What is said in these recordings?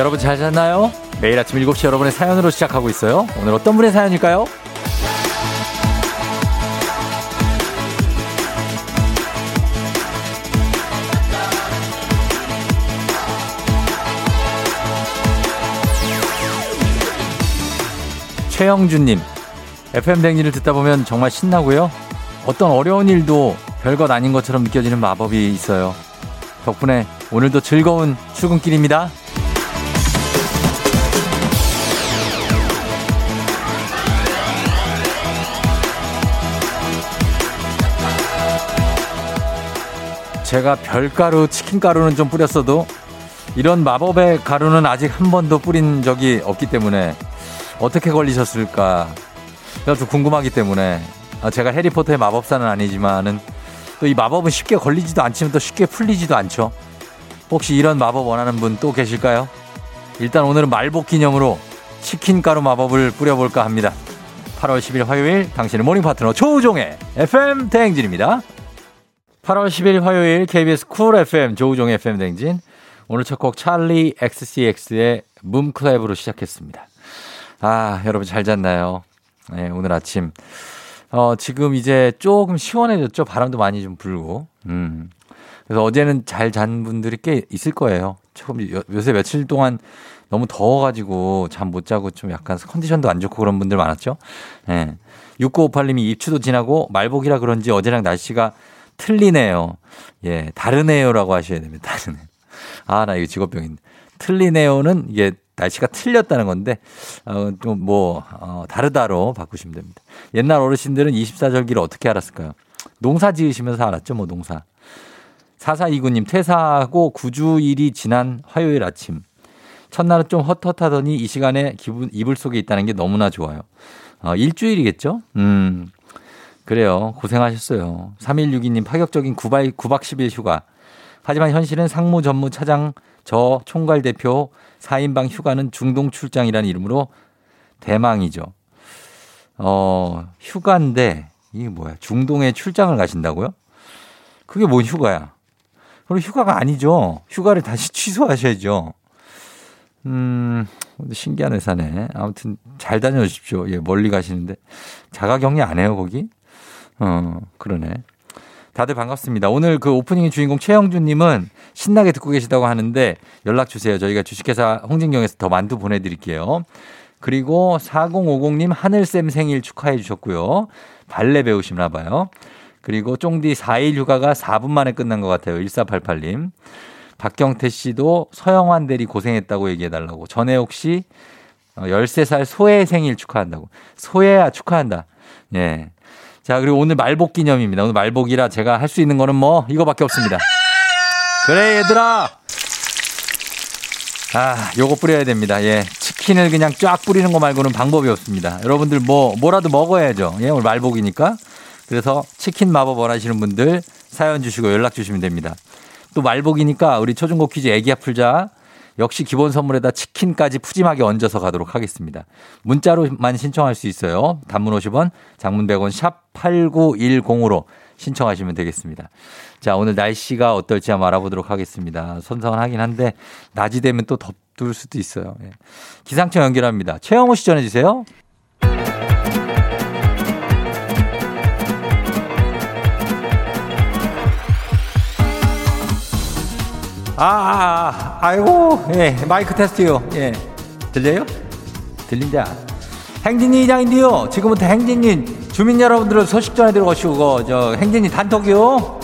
여러분 잘 잤나요? 매일 아침 7시 여러분의 사연으로 시작하고 있어요. 오늘 어떤 분의 사연일까요? 최영준님, FM 댕지를 듣다 보면 정말 신나고요. 어떤 어려운 일도 별것 아닌 것처럼 느껴지는 마법이 있어요. 덕분에 오늘도 즐거운 출근길입니다. 제가 별가루, 치킨가루는 좀 뿌렸어도 이런 마법의 가루는 아직 한 번도 뿌린 적이 없기 때문에 어떻게 걸리셨을까? 좀 궁금하기 때문에 아, 제가 해리포터의 마법사는 아니지만은 또 이 마법은 쉽게 걸리지도 않지만 또 쉽게 풀리지도 않죠. 혹시 이런 마법 원하는 분 또 계실까요? 일단 오늘은 말복 기념으로 치킨 가루 마법을 뿌려볼까 합니다. 8월 10일 화요일 당신의 morning 파트너 조우종의 FM 대행진입니다. 8월 10일 화요일 KBS 쿨 FM 조우종의 FM 대행진 오늘 첫 곡 찰리 XCX의 문 클랩으로 시작했습니다. 아 여러분 잘 잤나요? 네, 오늘 아침 어, 지금 이제 조금 시원해졌죠. 바람도 많이 좀 불고. 음. 그래서 어제는 잘 잔 분들이 꽤 있을 거예요. 조금 요, 요새 며칠 동안 너무 더워가지고 잠 못 자고 좀 약간 컨디션도 안 좋고 그런 분들 많았죠. 예. 네. 6958님이 입추도 지나고 말복이라 그런지 어제랑 날씨가 틀리네요. 예, 다르네요라고 하셔야 됩니다. 다르네. 아, 나 이거 직업병인데. 틀리네요는 이게 날씨가 틀렸다는 건데, 어, 좀 뭐, 어, 다르다로 바꾸시면 됩니다. 옛날 어르신들은 24절기를 어떻게 알았을까요? 농사 지으시면서 알았죠, 뭐, 농사. 4429님, 퇴사하고 9주일이 지난 화요일 아침. 첫날은 좀 헛헛하더니 이 시간에 기분, 이불 속에 있다는 게 너무나 좋아요. 어, 일주일이겠죠? 음. 그래요. 고생하셨어요. 3162님, 파격적인 9박, 9박 10일 휴가. 하지만 현실은 상무 전무 차장 저 총괄 대표 4인방 휴가는 중동 출장이라는 이름으로 대망이죠. 어, 휴가인데, 이게 뭐야. 중동에 출장을 가신다고요? 그게 뭔 휴가야? 그럼 휴가가 아니죠. 휴가를 다시 취소하셔야죠. 음, 신기한 회사네. 아무튼 잘 다녀오십시오. 예, 멀리 가시는데. 자가 격리 안 해요, 거기? 어, 그러네. 다들 반갑습니다. 오늘 그 오프닝의 주인공 최영준님은 신나게 듣고 계시다고 하는데 연락 주세요. 저희가 주식회사 홍진경에서 더 만두 보내드릴게요. 그리고 4050님 하늘쌤 생일 축하해 주셨고요. 발레 배우시나 봐요. 그리고 쫑디 4일 휴가가 4분 만에 끝난 것 같아요. 1488님. 박경태 씨도 서영환 대리 고생했다고 얘기해 달라고. 전혜옥 씨 13살 소혜 생일 축하한다고. 소혜야 축하한다. 예. 자, 그리고 오늘 말복 기념입니다. 오늘 말복이라 제가 할 수 있는 거는 뭐 이거밖에 없습니다. 그래, 얘들아. 아, 요거 뿌려야 됩니다. 예. 치킨을 그냥 쫙 뿌리는 거 말고는 방법이 없습니다. 여러분들 뭐, 뭐라도 먹어야죠. 예, 오늘 말복이니까. 그래서 치킨 마법 원하시는 분들 사연 주시고 연락 주시면 됩니다. 또 말복이니까 우리 초중고 퀴즈 애기야 풀자. 역시 기본 선물에다 치킨까지 푸짐하게 얹어서 가도록 하겠습니다. 문자로만 신청할 수 있어요. 단문 50원, 장문 100원, 샵 8910으로 신청하시면 되겠습니다. 자, 오늘 날씨가 어떨지 한번 알아보도록 하겠습니다. 선선하긴 한데, 낮이 되면 또 덥을 수도 있어요. 예. 기상청 연결합니다. 최영호 씨 전해주세요. 아, 아, 아, 이고 예, 마이크 테스트요. 예. 들려요? 들린다. 행진이 이장인데요. 지금부터 행진이 주민 여러분들은 소식 전해드리고 오시고, 저, 행진이 단톡이요.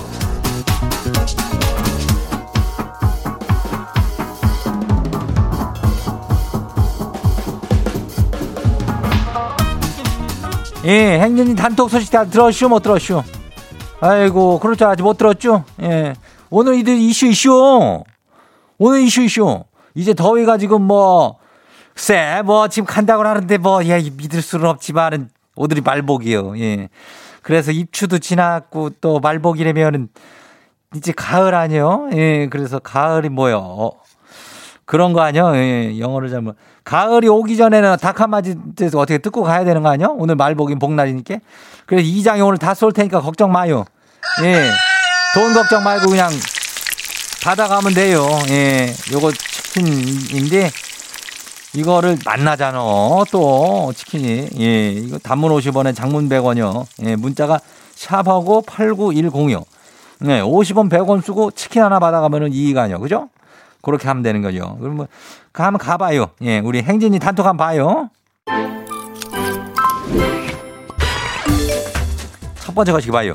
예, 행진이 단톡 소식 다 들었슈, 못 들었슈? 아이고, 그렇죠. 아직 못 들었죠? 예. 오늘 이들 이슈 이슈. 오늘 이슈 이슈. 이제 더위가 지금 뭐, 쎄, 뭐, 지금 간다고 하는데 뭐, 예, 믿을 수는 없지만은, 오늘이 말복이요. 예. 그래서 입추도 지났고, 또 말복이라면은, 이제 가을 아니요? 예, 그래서 가을이 뭐요? 어, 그런 거 아니요? 예, 영어를 잘못. 가을이 오기 전에는 닭 한 마디에서 어떻게 뜯고 가야 되는 거 아니요? 오늘 말복인 복날이니까. 그래서 이장이 오늘 다 쏠 테니까 걱정 마요. 예. 돈 걱정 말고 그냥 받아가면 돼요. 예. 요거 치킨인데 이거를 만나잖아. 또 치킨이. 예, 이거 단문 50원에 장문 100원이요. 예, 문자가 샵하고 89106. 네, 50원 100원 쓰고 치킨 하나 받아가면은 이익 아니요. 그죠? 그렇게 하면 되는 거죠. 그러면 뭐, 한번 가봐요. 예, 우리 행진이 단톡 한번 봐요. 첫 번째 거시기 봐요.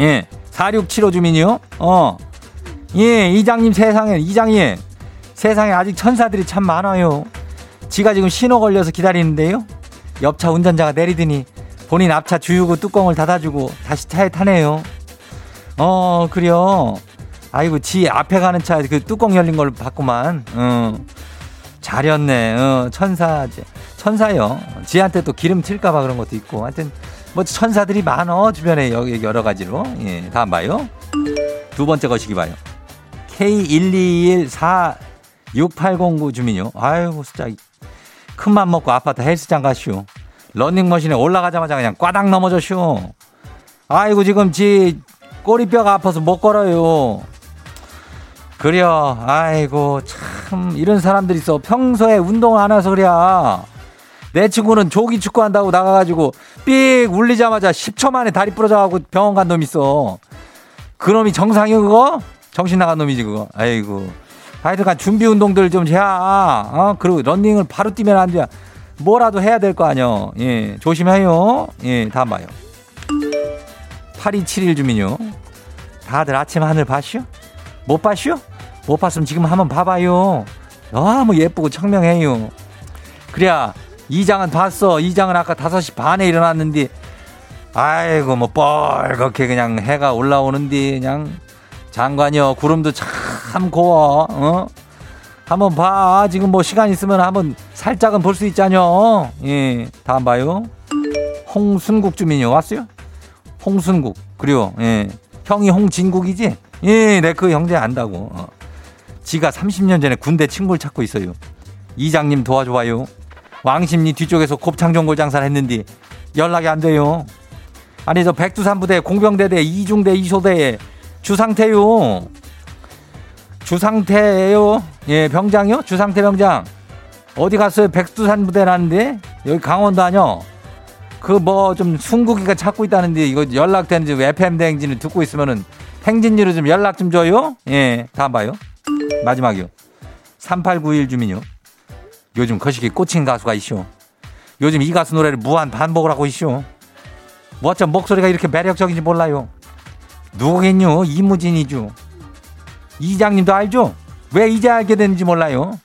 예, 4675 주민이요. 어, 예, 이장님 세상에, 이장님. 세상에 아직 천사들이 참 많아요. 지가 지금 신호 걸려서 기다리는데요. 옆차 운전자가 내리더니 본인 앞차 주유구 뚜껑을 닫아주고 다시 차에 타네요. 어, 그래요. 아이고, 지 앞에 가는 차 그 뚜껑 열린 걸 봤구만. 어. 잘했네. 어, 천사, 천사요. 지한테 또 기름 튈까봐 그런 것도 있고. 하여튼, 뭐 천사들이 많어. 주변에 여기 여러 가지로. 예, 다음 봐요. 두 번째 거시기 봐요. K1214680 주민요. 아유, 진짜 큰맘 먹고 아파트 헬스장 가시오. 런닝머신에 올라가자마자 그냥 꽈당 넘어졌슈. 아이고 지금 지 꼬리뼈가 아파서 못 걸어요. 그래요. 아이고 참 이런 사람들이 있어. 평소에 운동을 안 해서 그래. 내 친구는 조기 축구 한다고 나가가지고 삑 울리자마자 10초 만에 다리 부러져가고 병원 간 놈 있어. 그 놈이 정상이 그거? 정신 나간 놈이지 그거. 아이고. 하여튼간 준비 운동들 좀 해야. 어? 그리고 런닝을 바로 뛰면 안 돼. 뭐라도 해야 될 거 아니요. 예, 조심해요. 예, 다음 봐요. 8271 주민요. 다들 아침 하늘 봤슈? 못 봤슈? 못 봤으면 지금 한번 봐봐요. 너무 예쁘고 청명해요. 그래야 이장은 봤어. 이장은 아까 5시 반에 일어났는데. 아이고 뭐 뻘겋게 그냥 해가 올라오는데 그냥. 장관이요 구름도 참 고워 어? 한번 봐. 지금 뭐 시간 있으면 한번 살짝은 볼 수 있잖여 예 다음 봐요. 홍순국 주민요. 왔어요? 홍순국. 그리고 예. 형이 홍진국이지? 예내 그 형제 안다고. 어. 지가 30년 전에 군대 친구를 찾고 있어요. 이장님 도와줘봐요 왕십리 뒤쪽에서 곱창전골 장사를 했는데 연락이 안 돼요 아니 저 백두산 부대 공병대대 이중대 이소대에 주상태요. 주상태예요. 예, 병장이요? 주상태 병장. 어디 갔어요? 백두산 부대라는데? 여기 강원도 아니요? 그 뭐 좀 순국이가 찾고 있다는데 이거 연락되는지 FM 대행진을 듣고 있으면은 행진리로 좀 연락 좀 줘요? 예, 다음 봐요. 마지막이요. 3891 주민요. 요즘 거시기 꽂힌 가수가 있쇼. 요즘 이 가수 노래를 무한 반복을 하고 있쇼. 뭐 어쩜 목소리가 이렇게 매력적인지 몰라요. 누구겠뇨? 이무진이죠. 이장님도 알죠? 왜 이제 알게 됐는지 몰라요.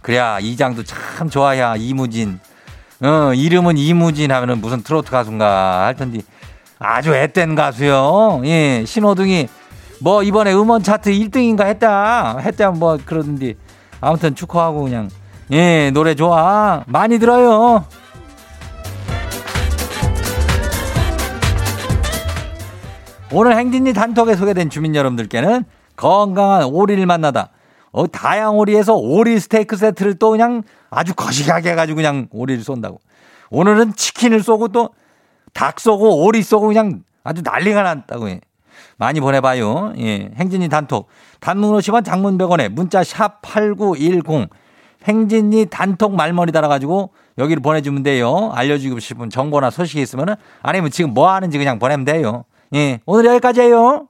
그래야 이장도 참 좋아야 이무진. 어, 이름은 이무진 하면은 무슨 트로트 가수인가 할 텐데 아주 앳된 가수요. 예, 신호등이 뭐 이번에 음원 차트 1등인가 했다. 했다 뭐 그러던데 아무튼 축하하고 그냥 예, 노래 좋아. 많이 들어요. 오늘 행진리 단톡에 소개된 주민 여러분들께는 건강한 오리를 만나다. 어, 다양 오리에서 오리 스테이크 세트를 또 그냥 아주 거시하게 해가지고 그냥 오리를 쏜다고. 오늘은 치킨을 쏘고 또 닭 쏘고 오리 쏘고 그냥 아주 난리가 났다고. 해. 많이 보내봐요. 예. 행진이 단톡. 단문 50원 장문 100원에 문자 샵 8910. 행진이 단톡 말머리 달아가지고 여기를 보내주면 돼요. 알려주고 싶은 정보나 소식이 있으면은 아니면 지금 뭐 하는지 그냥 보내면 돼요. 예, 오늘 여기까지예요.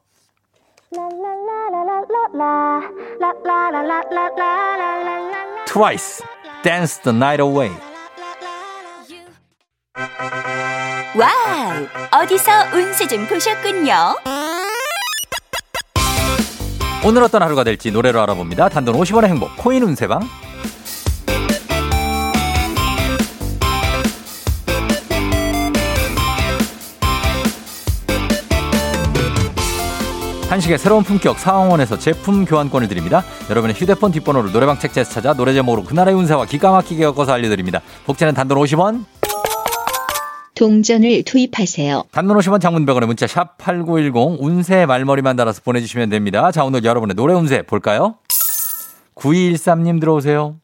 트와이스 Dance the Night Away 와우 어디서 운세 좀 보셨군요 오늘 어떤 하루가 될지 노래로 알아봅니다 단돈 50원의 행복 코인 운세방 한식의 새로운 품격 상황원에서 제품 교환권을 드립니다. 여러분의 휴대폰 뒷번호를 노래방 책자에서 찾아 노래 제목으로 그나라의 운세와 기가 막히게 엮어서 알려드립니다. 복제는 단돈 50원. 동전을 투입하세요. 단문 50원 장문 100원의 문자 샵 8910 운세 말머리만 달아서 보내주시면 됩니다. 자 오늘 여러분의 노래 운세 볼까요? 9213님 들어오세요.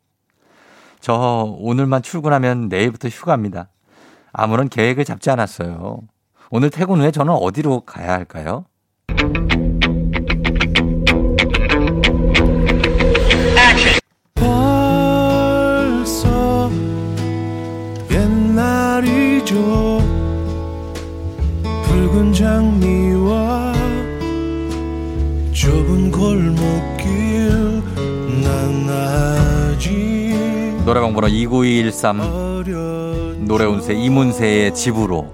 저 오늘만 출근하면 내일부터 휴가입니다. 아무런 계획을 잡지 않았어요. 오늘 퇴근 후에 저는 어디로 가야 할까요? 설레죠 붉은 장미와 좁은 골목길 난 아직 노래방 번호 2913 노래운세 이문세의 집으로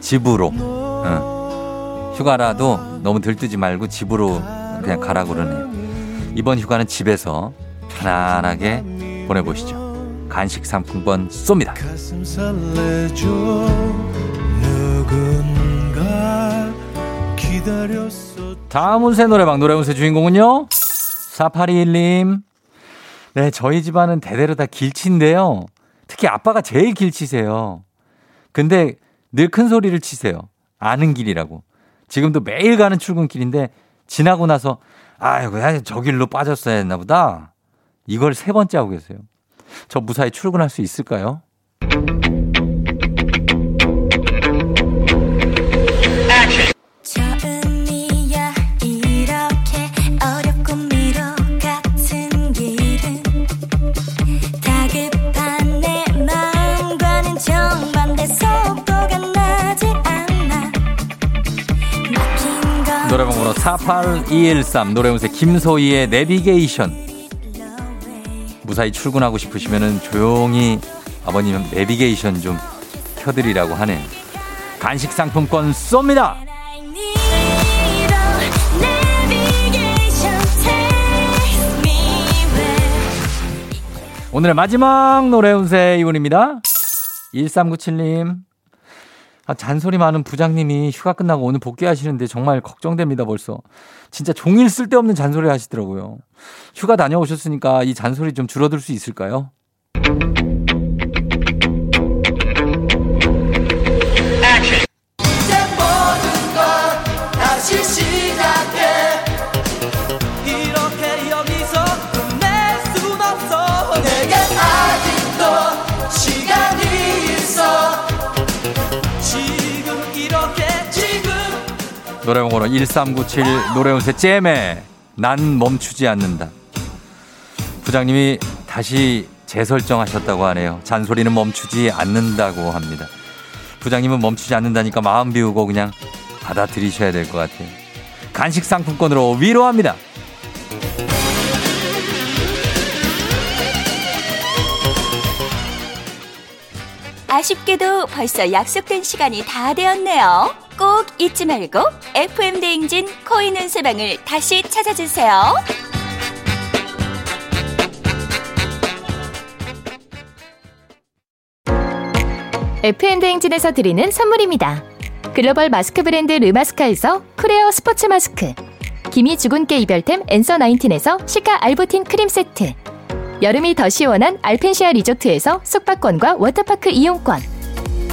집으로. 응. 휴가라도 너무 들뜨지 말고 집으로 그냥 가라 그러네요 이번 휴가는 집에서 편안하게 보내보시죠 간식 상품권 쏩니다. 가슴 설레죠. 누군가 기다렸어. 다음 운세 노래방 노래 운세 주인공은요? 4821님. 네 저희 집안은 대대로 다 길치인데요. 특히 아빠가 제일 길치세요. 근데 늘 큰 소리를 치세요. 아는 길이라고. 지금도 매일 가는 출근길인데 지나고 나서 아이고 야, 저 길로 빠졌어야 했나 보다. 이걸 세 번째 하고 계세요 저 무사히 출근할 수 있을까요? 노래방 번호 48213 노래 운세 김소희의 내비게이션 무사히 출근하고 싶으시면은 조용히 아버님 내비게이션 좀 켜드리라고 하네요. 간식 상품권 쏩니다. 오늘의 마지막 노래 운세 이분입니다. 1397님. 아, 잔소리 많은 부장님이 휴가 끝나고 오늘 복귀하시는데 정말 걱정됩니다, 벌써. 진짜 종일 쓸데없는 잔소리 하시더라고요. 휴가 다녀오셨으니까 이 잔소리 좀 줄어들 수 있을까요? 이 노래방 번호 1397 노래운세 잼에 난 멈추지 않는다. 부장님이 다시 재설정하셨다고 하네요. 잔소리는 멈추지 않는다고 합니다. 부장님은 멈추지 않는다니까 마음 비우고 그냥 받아들이셔야 될 것 같아요. 간식 상품권으로 위로합니다. 아쉽게도 벌써 약속된 시간이 다 되었네요. 꼭 잊지 말고 FM 대행진 코인 운세방을 다시 찾아주세요. FM 대행진에서 드리는 선물입니다. 글로벌 마스크 브랜드 르마스카에서 크레어 스포츠 마스크, 기미 주근깨 이별템 앤서 19에서 시카 알부틴 크림 세트, 여름이 더 시원한 알펜시아 리조트에서 숙박권과 워터파크 이용권,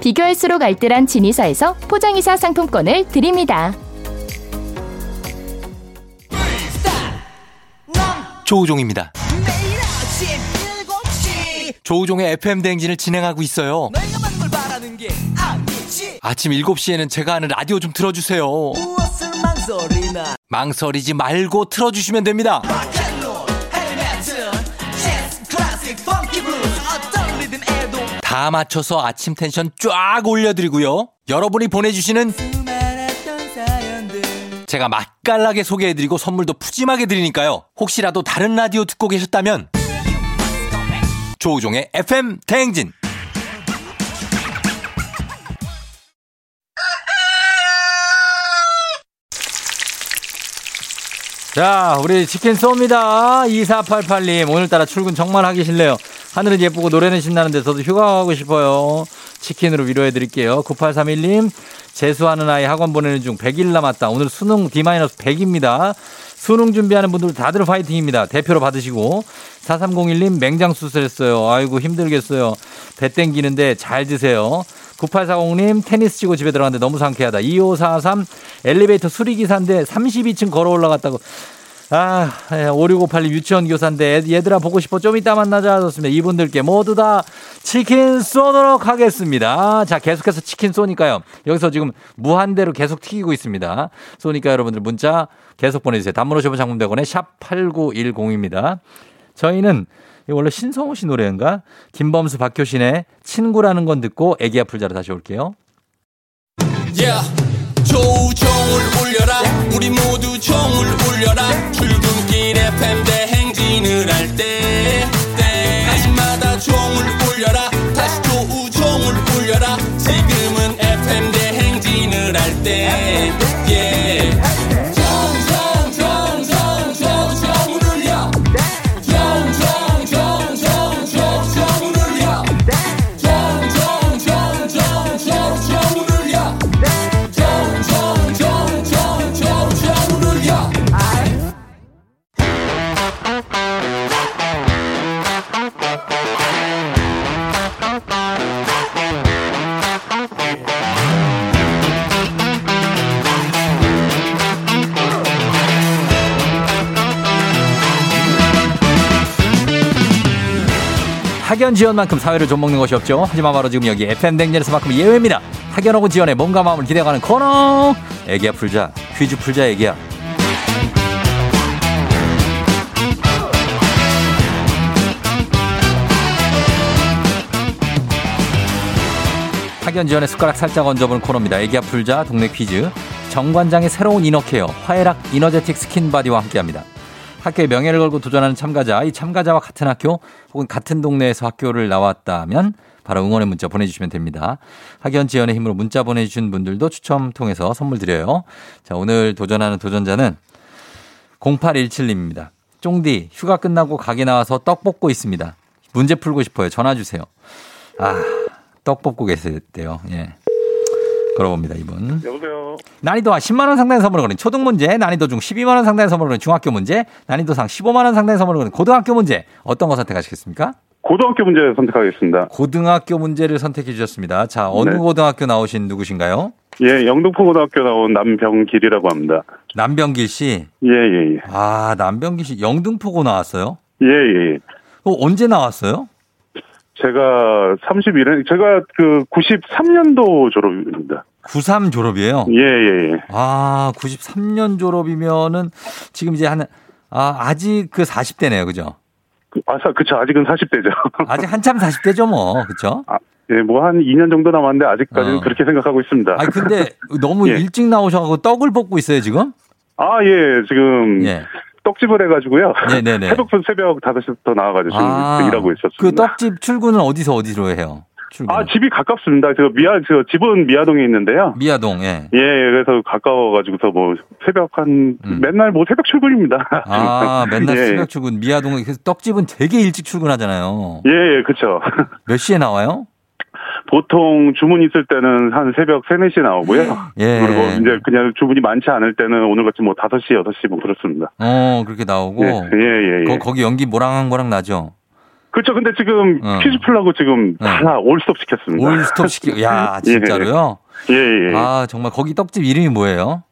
비교할수록 알뜰한 진이사에서 포장이사 상품권을 드립니다. 조우종입니다 매일 아침 7시 조우종의 FM 대행진을 진행하고 있어요 아침 7시에는 제가 하는 라디오 좀 틀어주세요. 망설이지 말고 틀어주시면 됩니다. 다 맞춰서 아침 텐션 쫙 올려드리고요. 여러분이 보내주시는 제가 맛깔나게 소개해드리고 선물도 푸짐하게 드리니까요. 혹시라도 다른 라디오 듣고 계셨다면 조우종의 FM 대행진 자, 우리 치킨 쏩니다. 2488님, 오늘따라 출근 정말 하기 싫네요. 하늘은 예쁘고 노래는 신나는데 저도 휴가 가고 싶어요. 치킨으로 위로해 드릴게요. 9831님, 재수하는 아이 학원 보내는 중 100일 남았다. 오늘 수능 D-100입니다. 수능 준비하는 분들 다들 파이팅입니다. 대표로 받으시고. 4301님, 맹장 수술했어요. 아이고, 힘들겠어요. 배 땡기는데 잘 드세요. 9840님, 테니스 치고 집에 들어갔는데 너무 상쾌하다. 2543, 엘리베이터 수리기사인데 32층 걸어 올라갔다고. 아, 5658님 유치원 교사인데 얘들아 보고 싶어 좀 이따 만나자 좋습니다. 이분들께 모두 다 치킨 쏘도록 하겠습니다. 자, 계속해서 치킨 쏘니까요. 여기서 지금 무한대로 계속 튀기고 있습니다. 쏘니까 여러분들 문자 계속 보내주세요. 단문 50원 장문대원에 샵 8910입니다. 저희는 원래 신성호 씨 노래인가? 김범수 박효신의 친구라는 건 듣고 애기 아플 자로 다시 올게요. yeah. 조우종을 울려라. 우리 모두 종을 울려라. 출근길 FM 대행진을 할때 때마다 종을 울려라 학연 지연만큼 사회를 좀 먹는 것이 없죠. 하지만 바로 지금 여기 FM 댕진에서만큼 예외입니다. 학연하고 지연에 몸과 마음을 기대가는 코너. 애기야 풀자. 퀴즈 풀자 애기야. 학연 지연에 숟가락 살짝 얹어보는 코너입니다. 애기야 풀자 동네 퀴즈. 정관장의 새로운 inner care 화애락 이너제틱 skin body와 함께합니다. 학교의 명예를 걸고 도전하는 참가자, 이 참가자와 같은 학교 혹은 같은 동네에서 학교를 나왔다면 바로 응원의 문자 보내주시면 됩니다. 학연 지원의 힘으로 문자 보내주신 분들도 추첨 통해서 선물 드려요. 자, 오늘 도전하는 도전자는 0817님입니다. 쫑디, 휴가 끝나고 가게 나와서 떡 볶고 있습니다. 문제 풀고 싶어요. 전화 주세요. 아, 떡 볶고 계세요. 예. 걸어봅니다, 이분. 여보세요. 난이도 하 10만 원 상당의 선물을 거는 초등 문제, 난이도 중 12만 원 상당의 선물을 거는 중학교 문제, 난이도 상 15만 원 상당의 선물을 거는 고등학교 문제. 어떤 거 선택하시겠습니까? 고등학교 문제 선택하겠습니다. 고등학교 문제를 선택해 주셨습니다. 자, 어느 네. 고등학교 나오신 누구신가요? 예, 영등포 고등학교 나온 남병길이라고 합니다. 남병길 씨. 예, 예, 예. 아, 남병길 씨 영등포고 나왔어요? 예, 예, 예. 어, 언제 나왔어요? 제가 31년, 제가 그 93년도 졸업입니다. 93 졸업이에요. 예, 예, 예. 아, 93년 졸업이면은 지금 이제 한 아, 아직 그 40대네요. 그죠? 그, 아, 사- 그쵸. 아직은 40대죠. 아직 한참 40대죠, 뭐. 그쵸? 아, 예, 뭐 한 2년 정도 남았는데 아직까지는 어. 그렇게 생각하고 있습니다. 아니, 근데 너무 예. 일찍 나오셔가지고 떡을 볶고 있어요, 지금? 아, 예, 지금 예. 떡집을 해가지고요. 네네네. 새벽, 새벽 5시부터 나와가지고 지금 아, 일하고 있었습니다. 그 떡집 출근은 어디서 어디로 해요? 출근. 아, 집이 가깝습니다. 저 미아, 저 집은 미아동에 있는데요. 미아동, 예. 예, 그래서 가까워가지고서 뭐 새벽 한 음. 맨날 뭐 새벽 출근입니다. 아, 맨날 예. 새벽 출근, 미아동, 그래서 떡집은 되게 일찍 출근하잖아요. 예, 예, 그쵸. 몇 시에 나와요? 보통 주문 있을 때는 한 새벽 3, 4시에 나오고요. 예. 그리고 이제 그냥 주문이 많지 않을 때는 오늘같이 뭐 5시, 6시 뭐 그렇습니다. 어, 그렇게 나오고. 예, 예, 예. 예. 거, 거기 연기 모랑한 거랑 나죠? 그렇죠. 근데 지금 어. 퀴즈 풀라고 지금 다 올스톱 시켰습니다. 올스톱 시키, 야, 진짜로요? 예, 예. 아, 아, 정말 거기 떡집 이름이 뭐예요?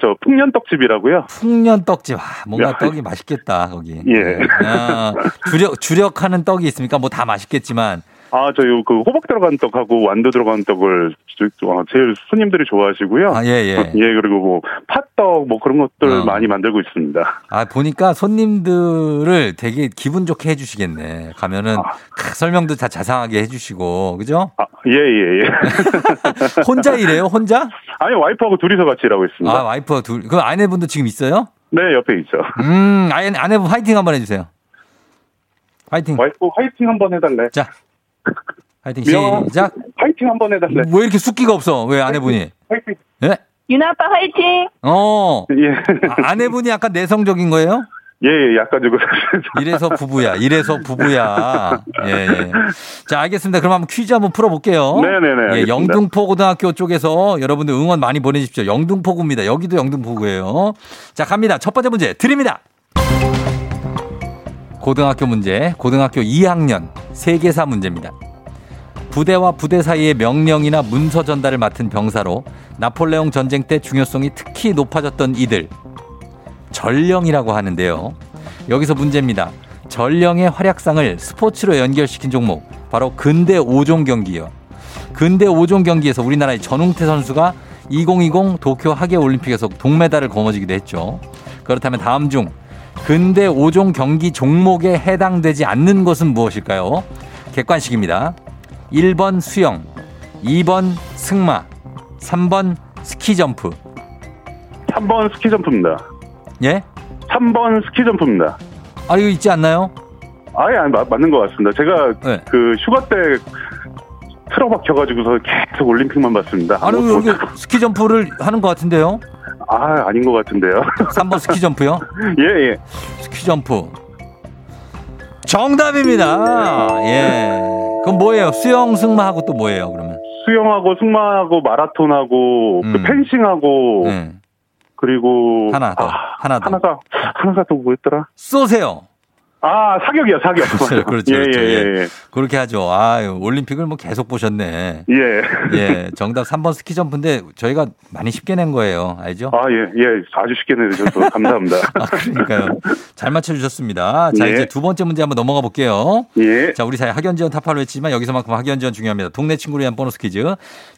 저 풍년 떡집이라고요. 풍년 떡집. 아, 뭔가 야. 떡이 맛있겠다, 거기. 예. 아, 주력, 주력하는 떡이 있습니까? 뭐 다 맛있겠지만, 아, 저요, 그, 호박 들어간 떡하고 완두 들어간 떡을 저- 어, 제일 손님들이 좋아하시고요. 아, 예, 예. 예, 그리고 뭐, 팥떡, 뭐 그런 것들 어. 많이 만들고 있습니다. 아, 보니까 손님들을 되게 기분 좋게 해주시겠네. 가면은 아. 크, 설명도 다 자상하게 해주시고, 그죠? 아, 예, 예, 예. 혼자 일해요? 혼자? 아니, 와이프하고 둘이서 같이 일하고 있습니다. 아, 와이프가 둘. 그 아내분도 지금 있어요? 네, 옆에 있죠. 음, 아내, 아내분 화이팅 한번 해주세요. 화이팅. 와이프 화이팅 한번 해달래. 자, 화이팅. 시작. 화이팅 한번 해달래. 왜 이렇게 숫기가 없어? 왜 아내분이? 화이팅. 예? 유나 아빠 화이팅! 어. 예. 아, 아내분이 약간 내성적인 거예요? 예, 예, 약간 좀. 이래서 부부야. 이래서 부부야. 예, 예. 자, 알겠습니다. 그럼 한번 퀴즈 한번 풀어볼게요. 네네네, 예, 알겠습니다. 영등포 고등학교 쪽에서 여러분들 응원 많이 보내주십시오. 영등포구입니다. 여기도 영등포구예요. 자, 갑니다. 첫 번째 문제 드립니다. 고등학교 문제, 고등학교 2학년 세계사 문제입니다. 부대와 부대 사이의 명령이나 문서 전달을 맡은 병사로 나폴레옹 전쟁 때 중요성이 특히 높아졌던 이들. 전령이라고 하는데요. 여기서 문제입니다. 전령의 활약상을 스포츠로 연결시킨 종목 바로 근대 5종 경기요. 근대 5종 경기에서 우리나라의 전웅태 선수가 2020 도쿄 하계 올림픽에서 동메달을 거머쥐기도 했죠. 그렇다면 다음 중 근대 5종 경기 종목에 해당되지 않는 것은 무엇일까요? 객관식입니다. 1번 수영, 2번 승마, 3번 스키점프. 3번 스키 점프입니다. 예? 3번 스키 점프입니다. 아, 이거 있지 않나요? 아예 안 맞, 맞는 것 같습니다. 제가 네. 그 휴가 때 틀어박혀가지고서 계속 올림픽만 봤습니다. 아니, 뭐, 여기 스키점프를 하는 것 같은데요? 아, 아닌 것 같은데요. 3번 스키점프요? 예, 예. 스키점프. 정답입니다. 예. 그럼 뭐예요? 수영, 승마하고 또 뭐예요, 그러면? 수영하고 승마하고 마라톤하고 음. 그 펜싱하고 네. 그리고 하나 더, 아, 하나 더. 하나가 하나가 또 뭐였더라? 쏘세요. 아 사격이요 사격. 그렇죠, 그렇죠. 예, 그렇죠. 예, 예. 예, 예. 그렇게 하죠. 아유, 올림픽을 뭐 계속 보셨네. 예. 예. 정답 3번 스키 점프인데 저희가 많이 쉽게 낸 거예요. 알죠? 아, 예, 예. 아주 쉽게 내주셔서 감사합니다. 아, 그러니까요. 잘 맞춰주셨습니다. 자, 예. 이제 두 번째 문제 한번 넘어가 볼게요. 예. 자, 우리 사회 학연 지원 타파로 했지만 여기서만큼 학연 지원 중요합니다. 동네 친구를 위한 보너스 퀴즈.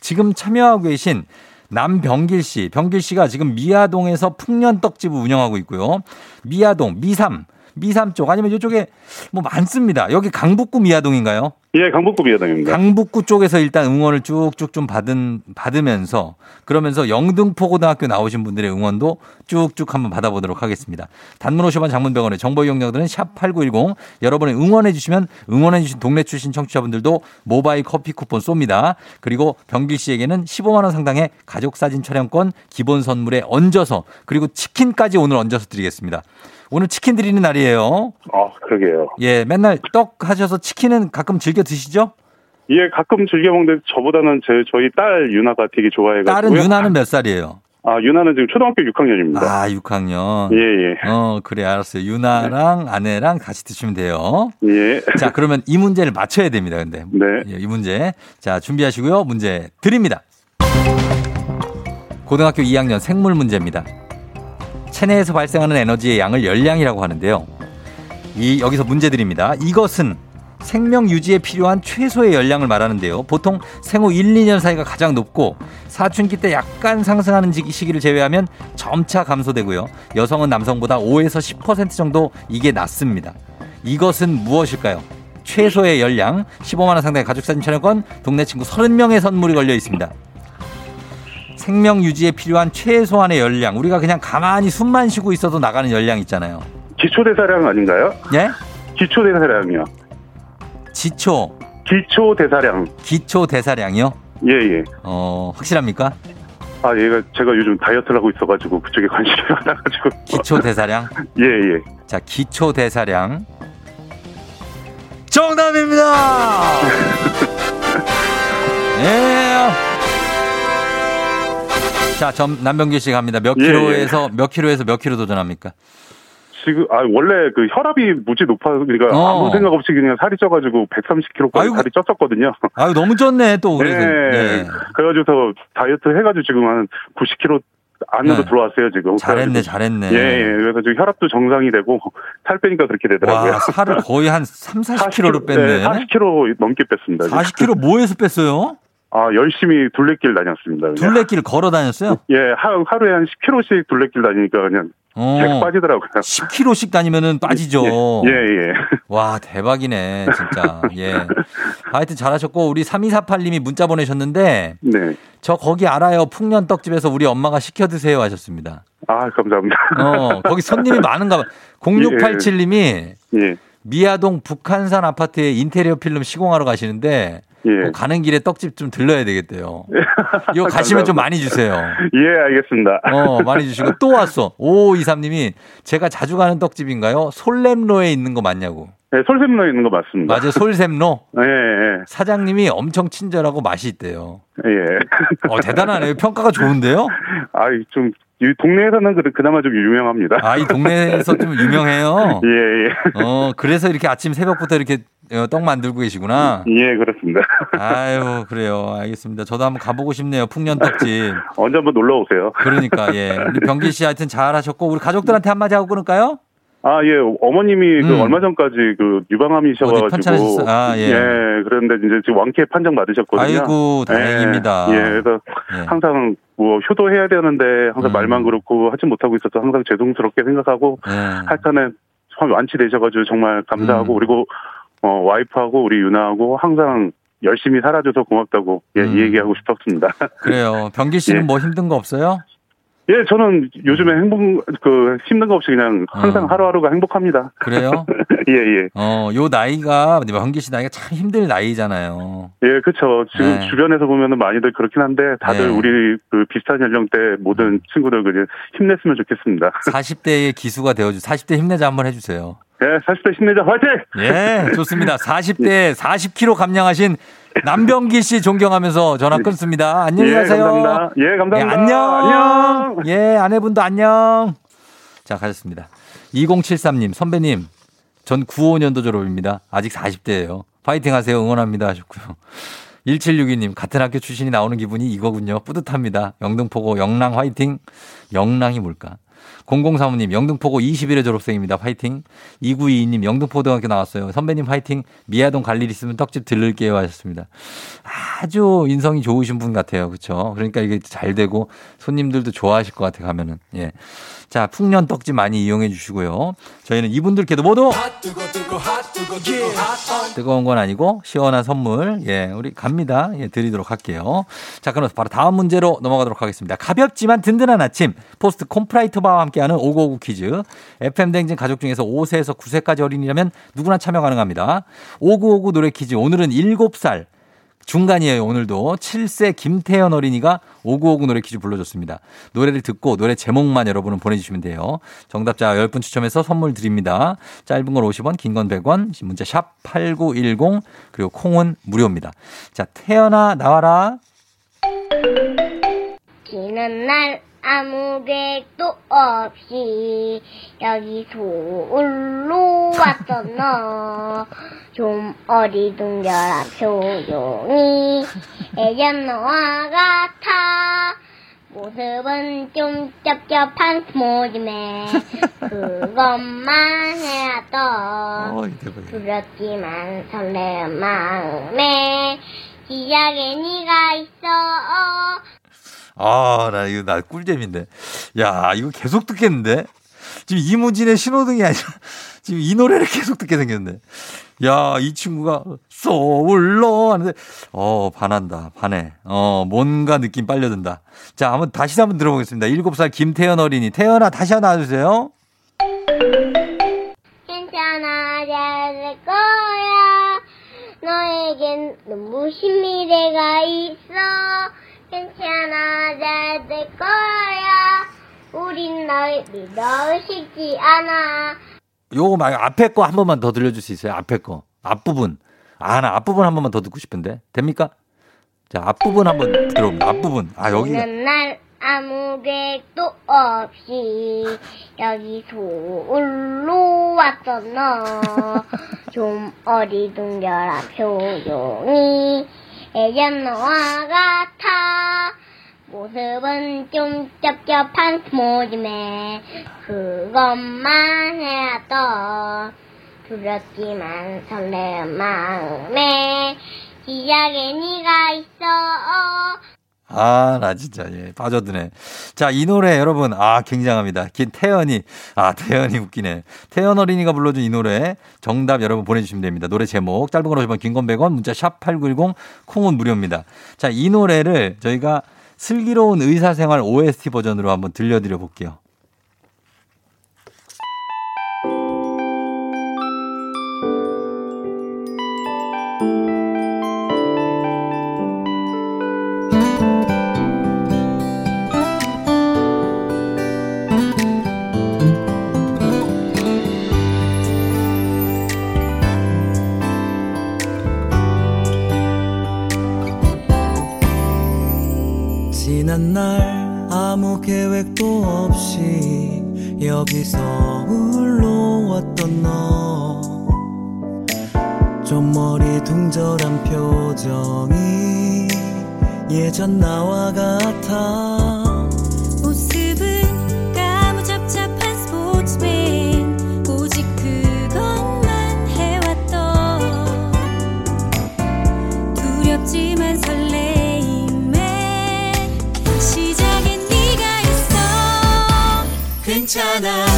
지금 참여하고 계신 남병길 씨, 병길 씨가 지금 미아동에서 풍년떡집을 운영하고 있고요. 미아동, 미삼, 미삼 쪽 아니면 이쪽에 뭐 많습니다. 여기 강북구 미아동인가요? 예, 강북구 미야당입니다. 강북구 쪽에서 일단 응원을 쭉쭉 좀 받은 받으면서 그러면서 영등포 고등학교 나오신 분들의 응원도 쭉쭉 한번 받아보도록 하겠습니다. 단문 50원 장문병원의 정보 이용료들은 샵 8910 여러분이 응원해 주시면 응원해 주신 동네 출신 청취자분들도 모바일 커피 쿠폰 쏩니다. 그리고 병길 씨에게는 15만 원 상당의 가족 사진 촬영권 기본 선물에 얹어서 그리고 치킨까지 오늘 얹어서 드리겠습니다. 오늘 치킨 드리는 날이에요. 아, 그러게요. 예, 맨날 떡 하셔서 치킨은 가끔 즐겨 드시죠? 예, 가끔 즐겨 먹는데 저보다는 제 저희 딸 유나가 되게 좋아해가지고. 딸은 유나는 몇 살이에요? 아, 유나는 지금 초등학교 6학년입니다. 아, 6학년. 예, 예. 어, 그래, 알았어요. 유나랑 아내랑 같이 드시면 돼요. 예. 자, 그러면 이 문제를 맞춰야 됩니다, 근데. 네. 예, 이 문제. 자, 준비하시고요. 문제 드립니다. 고등학교 2학년 생물 문제입니다. 체내에서 발생하는 에너지의 양을 열량이라고 하는데요. 이 여기서 문제 드립니다. 이것은 생명 유지에 필요한 최소의 열량을 말하는데요. 보통 생후 1, 2년 사이가 가장 높고 사춘기 때 약간 상승하는 지- 시기를 제외하면 점차 감소되고요. 여성은 남성보다 5에서 10% 정도 이게 낮습니다. 이것은 무엇일까요? 최소의 열량 15만 원 상당의 가족 사진 촬영권 동네 친구 30명의 선물이 걸려 있습니다. 생명 유지에 필요한 최소한의 열량 우리가 그냥 가만히 숨만 쉬고 있어도 나가는 열량 있잖아요. 기초대사량 아닌가요? 예? 기초대사량이요. 지초 기초대사량. 기초 대사량이요? 예, 예. 어 확실합니까? 아, 얘가 제가 요즘 다이어트를 하고 있어가지고 그쪽에 관심이 많아가지고. 기초 대사량 예, 예. 자 기초 대사량 정답입니다. 예. 자, 점 남병길 씨 갑니다. 몇 예, 킬로에서 몇 킬로에서 몇 킬로 도전합니까? 지금, 아, 원래 그 혈압이 무지 높아, 그러니까 어. 아무 생각 없이 그냥 살이 쪄가지고 130kg까지 아이고. 살이 쪘었거든요. 아유 너무 쪘네 또 그래서. 네. 네. 그래가지고서 다이어트 해가지고 지금 한 90kg 안으로 네. 들어왔어요 지금. 잘했네, 그래가지고 잘했네. 예, 예. 그래서 지금 혈압도 정상이 되고 살 빼니까 그렇게 되더라고요. 와, 살을 거의 한 3, 40kg를 뺐네. 40kg 넘게 뺐습니다. 지금. 40kg 뭐에서 뺐어요? 아, 열심히 둘레길 다녔습니다. 그냥. 둘레길을 걸어 다녔어요? 예, 하, 하루에 한 10km씩 둘레길 다니니까 그냥 어. 잭 빠지더라고요. 10kg씩 다니면은 빠지죠. 예, 예. 와, 대박이네, 진짜. 예. 하여튼 잘하셨고, 우리 3248님이 문자 보내셨는데, 네. 저 거기 알아요. 풍년 떡집에서 우리 엄마가 시켜 드세요 하셨습니다. 아, 감사합니다. 어, 거기 손님이 많은가 봐. 0687님이 예, 미아동 북한산 아파트에 인테리어 필름 시공하러 가시는데, 예. 어, 가는 길에 떡집 좀 들러야 되겠대요. 이거 가시면 좀 많이 주세요. 예, 알겠습니다. 어, 많이 주시고 또 왔어. 5523님이 제가 자주 가는 떡집인가요? 솔렘로에 있는 거 맞냐고. 네, 솔샘로에 있는 거 맞습니다. 맞아요. 솔샘로. 예, 예, 사장님이 엄청 친절하고 맛이 있대요. 예. 어, 대단하네요. 평가가 좋은데요? 아, 좀, 이 동네에서는 그- 그나마 좀 유명합니다. 아, 이 동네에서 좀 유명해요. 예, 예. 어, 그래서 이렇게 아침 새벽부터 이렇게 어, 떡 만들고 계시구나. 예, 그렇습니다. 아유, 그래요. 알겠습니다. 저도 한번 가보고 싶네요. 풍년 떡집. 언제 한번 놀러 오세요. 그러니까, 예. 우리 병기 씨 하여튼 잘 하셨고, 우리 가족들한테 한마디 하고 끊을까요? 아, 예, 어머님이 그 음. 얼마 전까지 그 어디 유방암이 셔가지고. 편찮으셨어요? 아, 예. 그런데 이제 지금 왕쾌 판정 받으셨거든요. 아이고, 다행입니다. 예, 예, 그래서 예. 항상 뭐 효도해야 되는데 항상 음. 말만 그렇고 하지 못하고 있어서 항상 죄송스럽게 생각하고 예. 하여튼에 완치되셔가지고 정말 감사하고 음. 그리고 어, 와이프하고 우리 유나하고 항상 열심히 살아줘서 고맙다고 예, 음. 이 얘기하고 싶었습니다. 그래요. 병기 씨는 예. 뭐 힘든 거 없어요? 예, 저는 요즘에 행복 그 힘든 거 없이 그냥 항상 어. 하루하루가 행복합니다. 그래요? 예, 예. 어, 요 나이가, 병기 씨 나이가 참 힘들 나이잖아요. 예, 그렇죠. 지금 네. 주변에서 보면은 많이들 그렇긴 한데 다들 네. 우리 그 비슷한 연령대 모든 친구들 그냥 힘냈으면 좋겠습니다. 40대의 기수가 되어주, 40대 힘내자 한번 해주세요. 예, 40대 힘내자 화이팅! 예, 좋습니다. 40대 40kg 감량하신 남병기 씨 존경하면서 전화 끊습니다. 안녕히 예, 가세요. 감사합니다. 예, 감사합니다. 예, 안녕. 안녕. 예, 아내분도 안녕. 자, 가셨습니다. 2073님, 선배님, 전 95년도 졸업입니다. 아직 40대예요. 파이팅 하세요. 응원합니다. 하셨고요. 1762님, 같은 학교 출신이 나오는 기분이 이거군요. 뿌듯합니다. 영등포고 영랑 화이팅. 영랑이 뭘까? 0035님, 영등포고 21회 졸업생입니다. 파이팅. 2922님, 영등포고등학교 나왔어요. 선배님 파이팅. 미아동 갈 일 있으면 떡집 들를게요. 하셨습니다. 아주 인성이 좋으신 분 같아요. 그렇죠? 그러니까 이게 잘 되고 손님들도 좋아하실 것 같아 가면은. 예. 자, 풍년 떡집 많이 이용해 주시고요. 저희는 이분들께도 모두 뜨거운 건 아니고 시원한 선물 예, 우리 갑니다. 예, 드리도록 할게요. 자, 그럼 바로 다음 문제로 넘어가도록 하겠습니다. 가볍지만 든든한 아침 포스트 콘푸라이트 바와 함께 하는 5959 퀴즈. FM 댕진 가족 중에서 5세에서 9세까지 어린이라면 누구나 참여 가능합니다. 5959 노래 퀴즈 오늘은 7살 중간이에요, 오늘도. 7세 김태현 어린이가 5959 노래 퀴즈 불러줬습니다. 노래를 듣고 노래 제목만 여러분은 보내주시면 돼요. 정답자 10분 추첨해서 선물 드립니다. 짧은 건 50원, 긴 건 100원, 문자 샵 8910, 그리고 콩은 무료입니다. 자, 태연아, 나와라. 지는 날 아무 계획도 없이 여기 서울로 왔었너 좀 어리둥절한 표정이 예전 너와 같아. 모습은 좀 쩝쩝한 모습에 그것만 대박이야. 두렵지만 설레는 마음에 시작에 네가 있어 아, 나 이거 나 꿀잼인데. 야, 이거 계속 듣겠는데? 지금 이무진의 신호등이 아니라 지금 이 노래를 계속 듣게 생겼네. 야, 이 친구가 서울로 하는데 어, 반한다. 반해. 어, 뭔가 느낌 빨려든다. 자, 한번 다시 한번 들어보겠습니다. 7살 김태현 어린이. 태연아 다시 하나 놔주세요. 괜찮아 잘될 거야 너에겐 눈부신 미래가 있어 괜찮아 잘 될 거야 우린 널 믿어 식지 않아 요거 말고 앞에 거 한 번만 더 들려줄 수 있어요? 앞에 거. 앞부분. 아, 나 앞부분 한 번만 더 듣고 싶은데. 됩니까? 자, 앞부분 한 번 들어봅니다. 앞부분. 아. 지는 날 아무 계획도 없이 여기 서울로 왔었너 좀 어리둥절한 표정이 너와 같아. 모습은 좀 쩝쩝한 모임에 그것만 해도 두렵지만 설레는 마음에 시작에 네가 있어 아, 나 진짜, 예, 빠져드네. 자, 이 노래 여러분, 아, 굉장합니다. 긴 태연이, 아, 태연이 웃기네. 태연 어린이가 불러준 이 노래, 정답 여러분 보내주시면 됩니다. 노래 제목, 짧은 걸 오시면 긴건 100원, 문자 샵 8910, 콩은 무료입니다. 자, 이 노래를 저희가 슬기로운 의사생활 OST 버전으로 한번 들려드려 볼게요. 아무 계획도 없이 여기서 흘러왔던 너. 좀 머리 둥절한 표정이 예전 나와 같아 괜찮아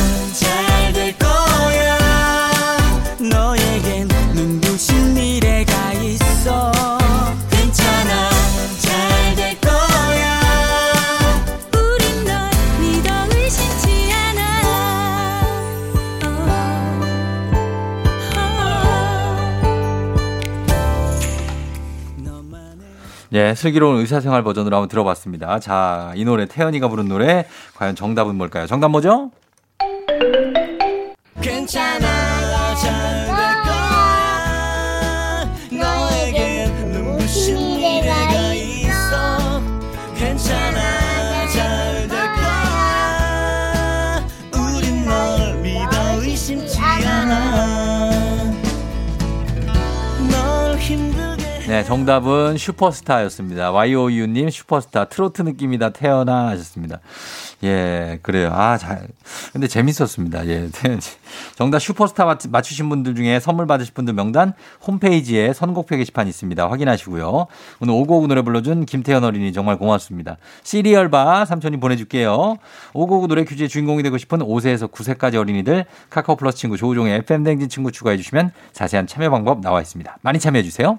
예, 슬기로운 의사생활 버전으로 한번 들어봤습니다. 자, 이 노래, 태연이가 부른 노래, 과연 정답은 뭘까요? 정답 뭐죠? 정답은 슈퍼스타였습니다. YOU님 슈퍼스타 트로트 느낌이다 태어나 하셨습니다. 예, 그래요. 아, 잘. 근데 재밌었습니다. 예. 정답 슈퍼스타 맞- 맞추신 분들 중에 선물 받으실 분들 명단 홈페이지에 선곡표 게시판 있습니다. 확인하시고요. 오늘 오고오구 노래 불러준 김태현 어린이 정말 고맙습니다. 시리얼바 삼촌이 보내줄게요. 오고오구 노래 퀴즈의 주인공이 되고 싶은 5세에서 9세까지 어린이들 카카오 플러스 친구 조우종의 FM댕진 친구 추가해 주시면 자세한 참여 방법 나와 있습니다. 많이 참여해 주세요.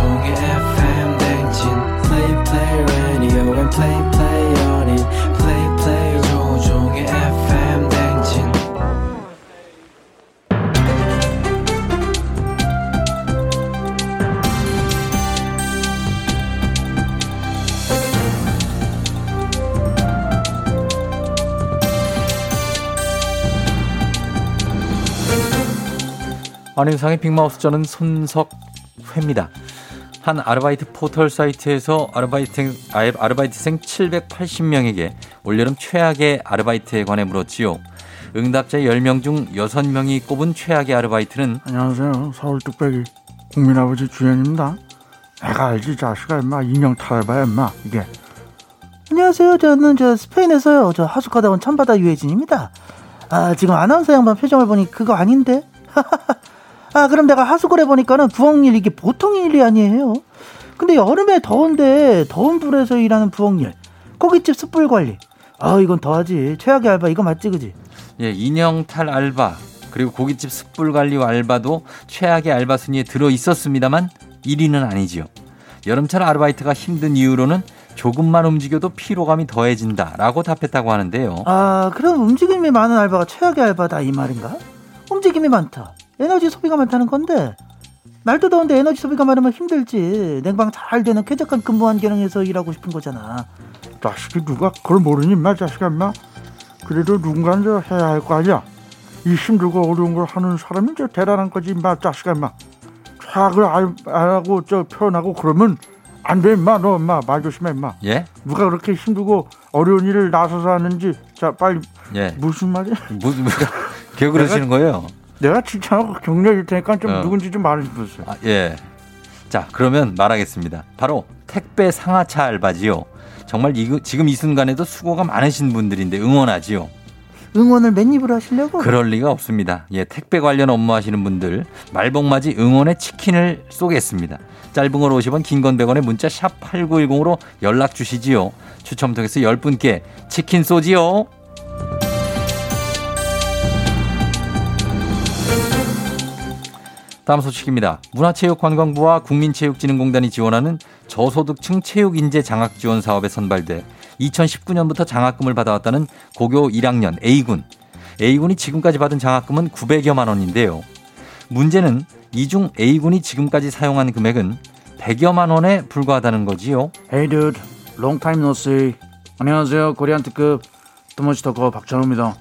안윤상의 빅마우스 저는 손석회입니다. 한 아르바이트 포털 사이트에서 아르바이트, 아르- 아르바이트생 780명에게 올여름 최악의 아르바이트에 관해 물었지요. 응답자 10명 중 6명이 꼽은 최악의 아르바이트는 안녕하세요. 서울 뚝배기 국민 아버지 주연입니다. 내가 알지 자식아 임마 인형 탈바야 임마 이게. 안녕하세요. 저는 저 스페인에서요. 저 하숙하다 온 참바다 유해진입니다. 아 지금 아나운서 양반 표정을 보니 그거 아닌데. 아 그럼 내가 하숙을 해보니까는 부엌일 이게 보통 일이 아니에요. 근데 여름에 더운데 더운 불에서 일하는 부엌일 고깃집 숯불 관리. 아 이건 더하지. 최악의 알바 이거 맞지 그지? 예, 인형 탈 알바 그리고 고깃집 숯불 관리 알바도 최악의 알바 순위에 들어 있었습니다만 1위는 아니지요. 여름철 아르바이트가 힘든 이유로는 조금만 움직여도 피로감이 더해진다라고 답했다고 하는데요. 아, 그럼 움직임이 많은 알바가 최악의 알바다 이 말인가? 움직임이 많다. 에너지 소비가 많다는 건데. 날도 더운데 에너지 소비가 많으면 힘들지. 냉방 잘 되는 쾌적한 근무 환경에서 일하고 싶은 거잖아. 자식이 누가 그걸 모르니 임마 자식아 임마. 그래도 누군가는 저 해야 할 거 아니야. 이 힘들고 어려운 걸 하는 사람이 저 대단한 거지 임마 자식아 임마. 사악을 알, 알고 저 표현하고 그러면 안돼 임마 너 임마 말 조심해 임마 예? 누가 그렇게 힘들고 어려운 일을 나서서 하는지 자 빨리 예. 무슨 말이야 무슨 왜 그러시는 거예요? 내가 칭찬하고 격려 줄 테니까 좀 어. 누군지 좀 말해 주세요 아, 예. 자, 그러면 말하겠습니다. 바로 택배 상하차 알바지요. 정말 이, 지금 이 순간에도 수고가 많으신 분들인데 응원하지요. 응원을 맨 입으로 하시려고 그럴 리가 없습니다. 예, 택배 관련 업무 하시는 분들 말복맞이 응원의 치킨을 쏘겠습니다. 짧은 걸 50원, 긴 건 100원의 문자 샵 8910으로 연락 주시지요. 추첨 통해서 10분께 치킨 쏘지요. 다음 소식입니다. 문화체육관광부와 국민체육진흥공단이 지원하는 저소득층 체육인재 장학지원 사업에 선발돼 2019년부터 장학금을 받아왔다는 고교 1학년 A군. A군이 지금까지 받은 장학금은 900여만 원인데요. 문제는 이 중 A군이 지금까지 사용한 금액은 100여만 원에 불과하다는 거지요. Hey dude, long time no see. 안녕하세요. 코리안 특급 투머치터커 박찬호입니다.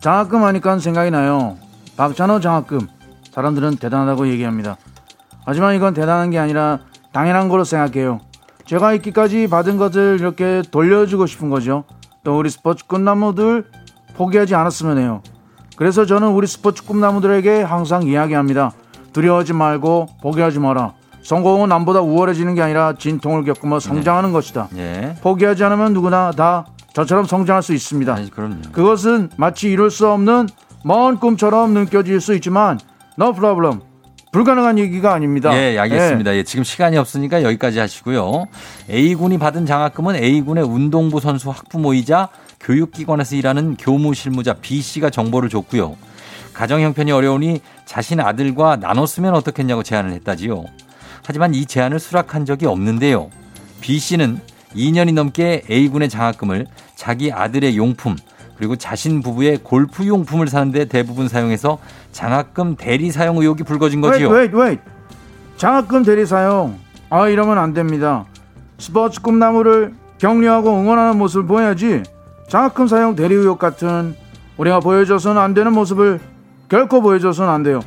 장학금 하니까 생각이 나요. 박찬호 장학금. 사람들은 대단하다고 얘기합니다. 하지만 이건 대단한 게 아니라 당연한 거로 생각해요. 제가 있기까지 받은 것을 이렇게 돌려주고 싶은 거죠. 또 우리 스포츠 꿈나무들 포기하지 않았으면 해요. 그래서 저는 우리 스포츠 꿈나무들에게 항상 이야기합니다. 두려워하지 말고 포기하지 마라. 성공은 남보다 우월해지는 게 아니라 진통을 겪으며 성장하는 것이다. 예. 포기하지 않으면 누구나 다 저처럼 성장할 수 있습니다. 아니. 그것은 마치 이룰 수 없는 먼 꿈처럼 느껴질 수 있지만 no problem. 불가능한 얘기가 아닙니다. 예, 알겠습니다. 예, 지금 시간이 없으니까 여기까지 하시고요. A군이 받은 장학금은 A군의 운동부 선수 학부모이자 교육기관에서 일하는 교무 실무자 B씨가 정보를 줬고요. 가정 형편이 어려우니 자신 아들과 나눠 쓰면 어떻겠냐고 제안을 했다지요. 하지만 이 제안을 수락한 적이 없는데요. B씨는 2년이 넘게 A군의 장학금을 자기 아들의 용품 그리고 자신 부부의 골프 용품을 사는데 대부분 사용해서 장학금 대리 사용 의혹이 불거진 거지요. wait, wait. 장학금 대리 사용. 아 이러면 안 됩니다. 스포츠 꿈나무를 격려하고 응원하는 모습을 보여야지. 장학금 사용 대리 의혹 같은 우리가 보여줘서는 안 되는 모습을 결코 보여줘서는 안 돼요.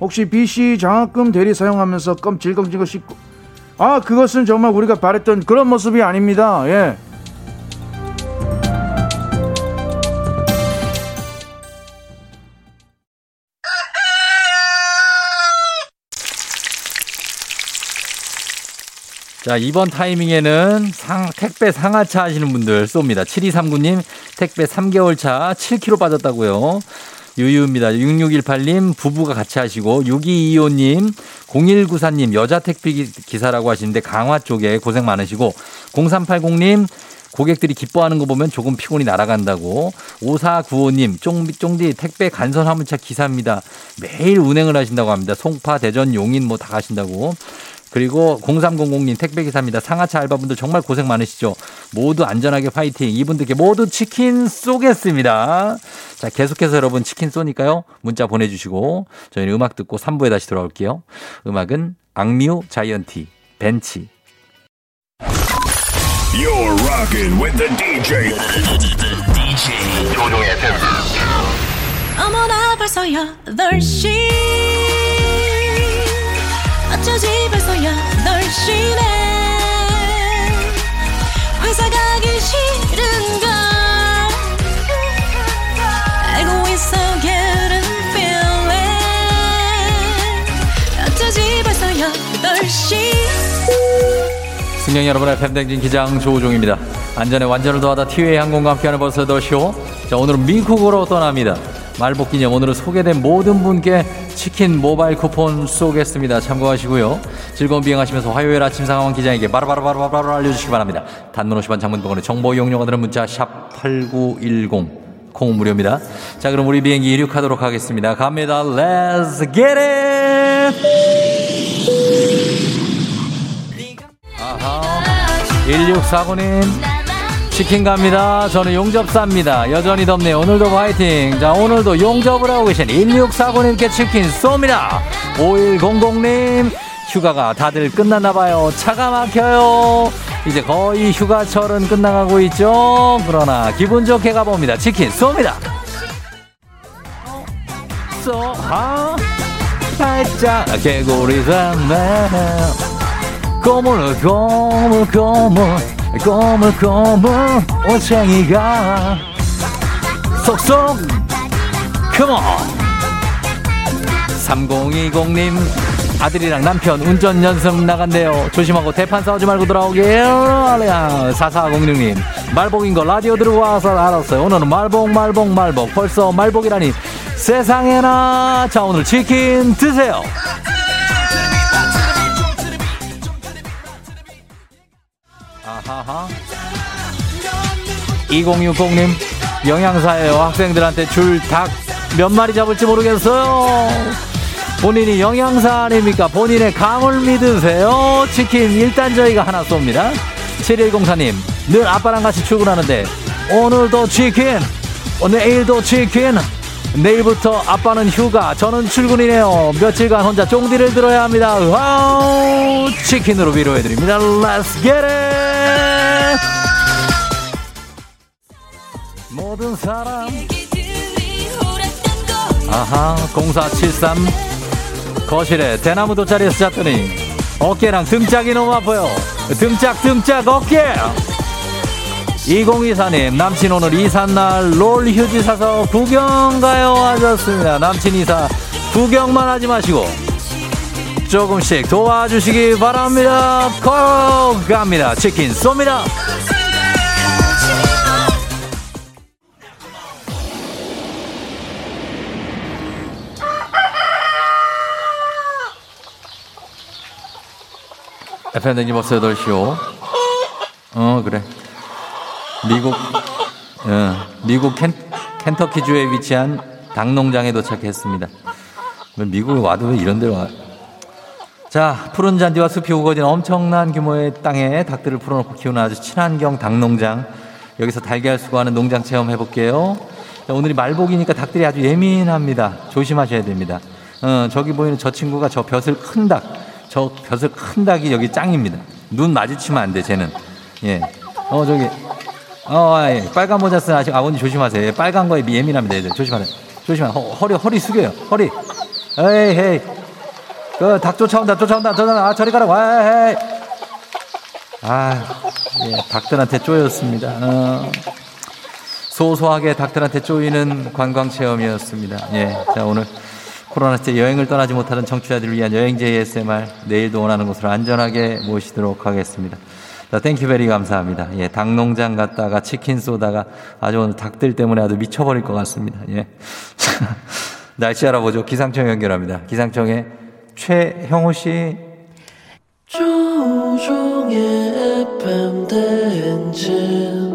혹시 BC 장학금 대리 사용하면서 껌질껌질 씹고 아 그것은 정말 우리가 바랬던 그런 모습이 아닙니다. 예. 자, 이번 타이밍에는 상, 택배 상하차 하시는 분들 쏩니다. 7239님, 택배 3개월 차 7kg 빠졌다고요. 유유입니다. 6618님, 부부가 같이 하시고, 6225님, 0194님, 여자 택배 기- 기사라고 하시는데 강화 쪽에 고생 많으시고, 0380님, 고객들이 기뻐하는 거 보면 조금 피곤이 날아간다고. 5495님, 쫑디, 쫑디 택배 간선 화물차 기사입니다. 매일 운행을 하신다고 합니다. 송파, 대전, 용인 뭐 다 가신다고. 그리고 0300님 택배기사입니다. 상하차 알바분들 정말 고생 많으시죠? 모두 안전하게 파이팅. 이분들께 모두 치킨 쏘겠습니다. 자, 계속해서 여러분 치킨 쏘니까요. 문자 보내주시고 저희는 음악 듣고 3부에 다시 돌아올게요. 음악은 악뮤 자이언티 벤치. You're rocking with the DJ. DJ 조종의 어머나 벌써 8시 어쩌지 벌써 8시네 회사 가기 싫은 걸 알고 있어 getting feeling 어쩌지 벌써 8시 승객 여러분의 팬댕진 기장 조우종입니다. 안전에 완전을 더하다 티웨이 항공과 함께하는 버스 더쇼. 자, 오늘은 미국으로 떠납니다. 말복 기념 오늘은 소개된 모든 분께 치킨 모바일 쿠폰 쏘겠습니다. 참고하시고요. 즐거운 비행하시면서 화요일 아침 상황 기장에게 바로바로바로바로 알려주시기 바랍니다. 단문 50원 장문병원의 정보 이용료가 드는 문자 샵 8910. 콩 무료입니다. 자, 그럼 우리 비행기 이륙하도록 하겠습니다. 갑니다. Let's get it! 아하. 1649님. 치킨 갑니다. 저는 용접사입니다. 여전히 덥네요. 오늘도 화이팅. 자, 오늘도 용접을 하고 계신 1649님께 치킨 쏩니다. 5100님. 휴가가 다들 끝났나봐요. 차가 막혀요. 이제 거의 휴가철은 끝나가고 있죠. 그러나 기분 좋게 가봅니다. 치킨 쏩니다. 쏘, 아. 팔자 개구리 산매 꼬물 꼬물 꼬물 꼬물 꼬물 오챙이가 쏙쏙 컴온 3020님 아들이랑 남편 운전 연습 나간대요. 조심하고 대판 싸우지 말고 돌아오게요. 4406님 말복인 거 라디오 들고 와서 알았어요. 오늘은 말복 말복 말복. 벌써 말복이라니 세상에나. 자 오늘 치킨 드세요 하하 2060님 영양사예요. 학생들한테 줄 닭 몇 마리 잡을지 모르겠어요. 본인이 영양사 아닙니까? 본인의 감을 믿으세요. 치킨 일단 저희가 하나 쏩니다. 7104님 늘 아빠랑 같이 출근하는데 오늘도 치킨 어, 내일도 치킨 내일부터 아빠는 휴가 저는 출근이네요. 며칠간 혼자 쫑디를 들어야 합니다. 와우 치킨으로 위로해드립니다. Let's get it! 모든 사람. 아하 0473 거실에 대나무 돗자리에서 잤더니 어깨랑 등짝이 너무 아파요. 등짝 등짝 어깨 2024님 남친 오늘 이삿날 롤 휴지 사서 구경 가요 하셨습니다 남친 이사 구경만 하지 마시고 조금씩 도와주시기 바랍니다 콜 갑니다 치킨 쏩니다 FM댕지 버스 8시오. 어, 그래. 미국, 어, 미국 켄, 켄터키주에 위치한 닭농장에 도착했습니다. 미국에 와도 왜 이런 데로 와? 자, 푸른 잔디와 숲이 우거진 엄청난 규모의 땅에 닭들을 풀어놓고 키우는 아주 친환경 닭농장. 여기서 달걀 수거하는 농장 체험 해볼게요. 자, 오늘이 말복이니까 닭들이 아주 예민합니다. 조심하셔야 됩니다. 어, 저기 보이는 저 친구가 저 벼슬 큰 닭. 저 벼슬 큰 닭이 여기 짱입니다. 눈 마주치면 안 돼, 쟤는. 예. 어, 저기. 어, 아, 예. 빨간 모자 쓴 아직 아버님 조심하세요. 예, 빨간 거에 예민합니다, 애들. 조심하세요. 조심하 허, 허리, 허리 숙여요. 허리. 에이, 에이. 그, 닭 쫓아온다, 쫓아온다, 쫓아온다. 아, 저리 가라고. 에이, 에이. 아, 예, 닭들한테 쪼였습니다. 어. 소소하게 닭들한테 쪼이는 관광 체험이었습니다. 예. 자, 오늘 코로나 때 여행을 떠나지 못하는 청취자들을 위한 여행제 ASMR 내일도 원하는 곳으로 안전하게 모시도록 하겠습니다. 자, thank you very 감사합니다. 예, 닭 농장 갔다가 치킨 쏘다가 아주 오늘 닭들 때문에 아주 미쳐버릴 것 같습니다. 예. 날씨 알아보죠. 기상청 연결합니다. 기상청에 최형호 씨. 조우종의 FM 대행진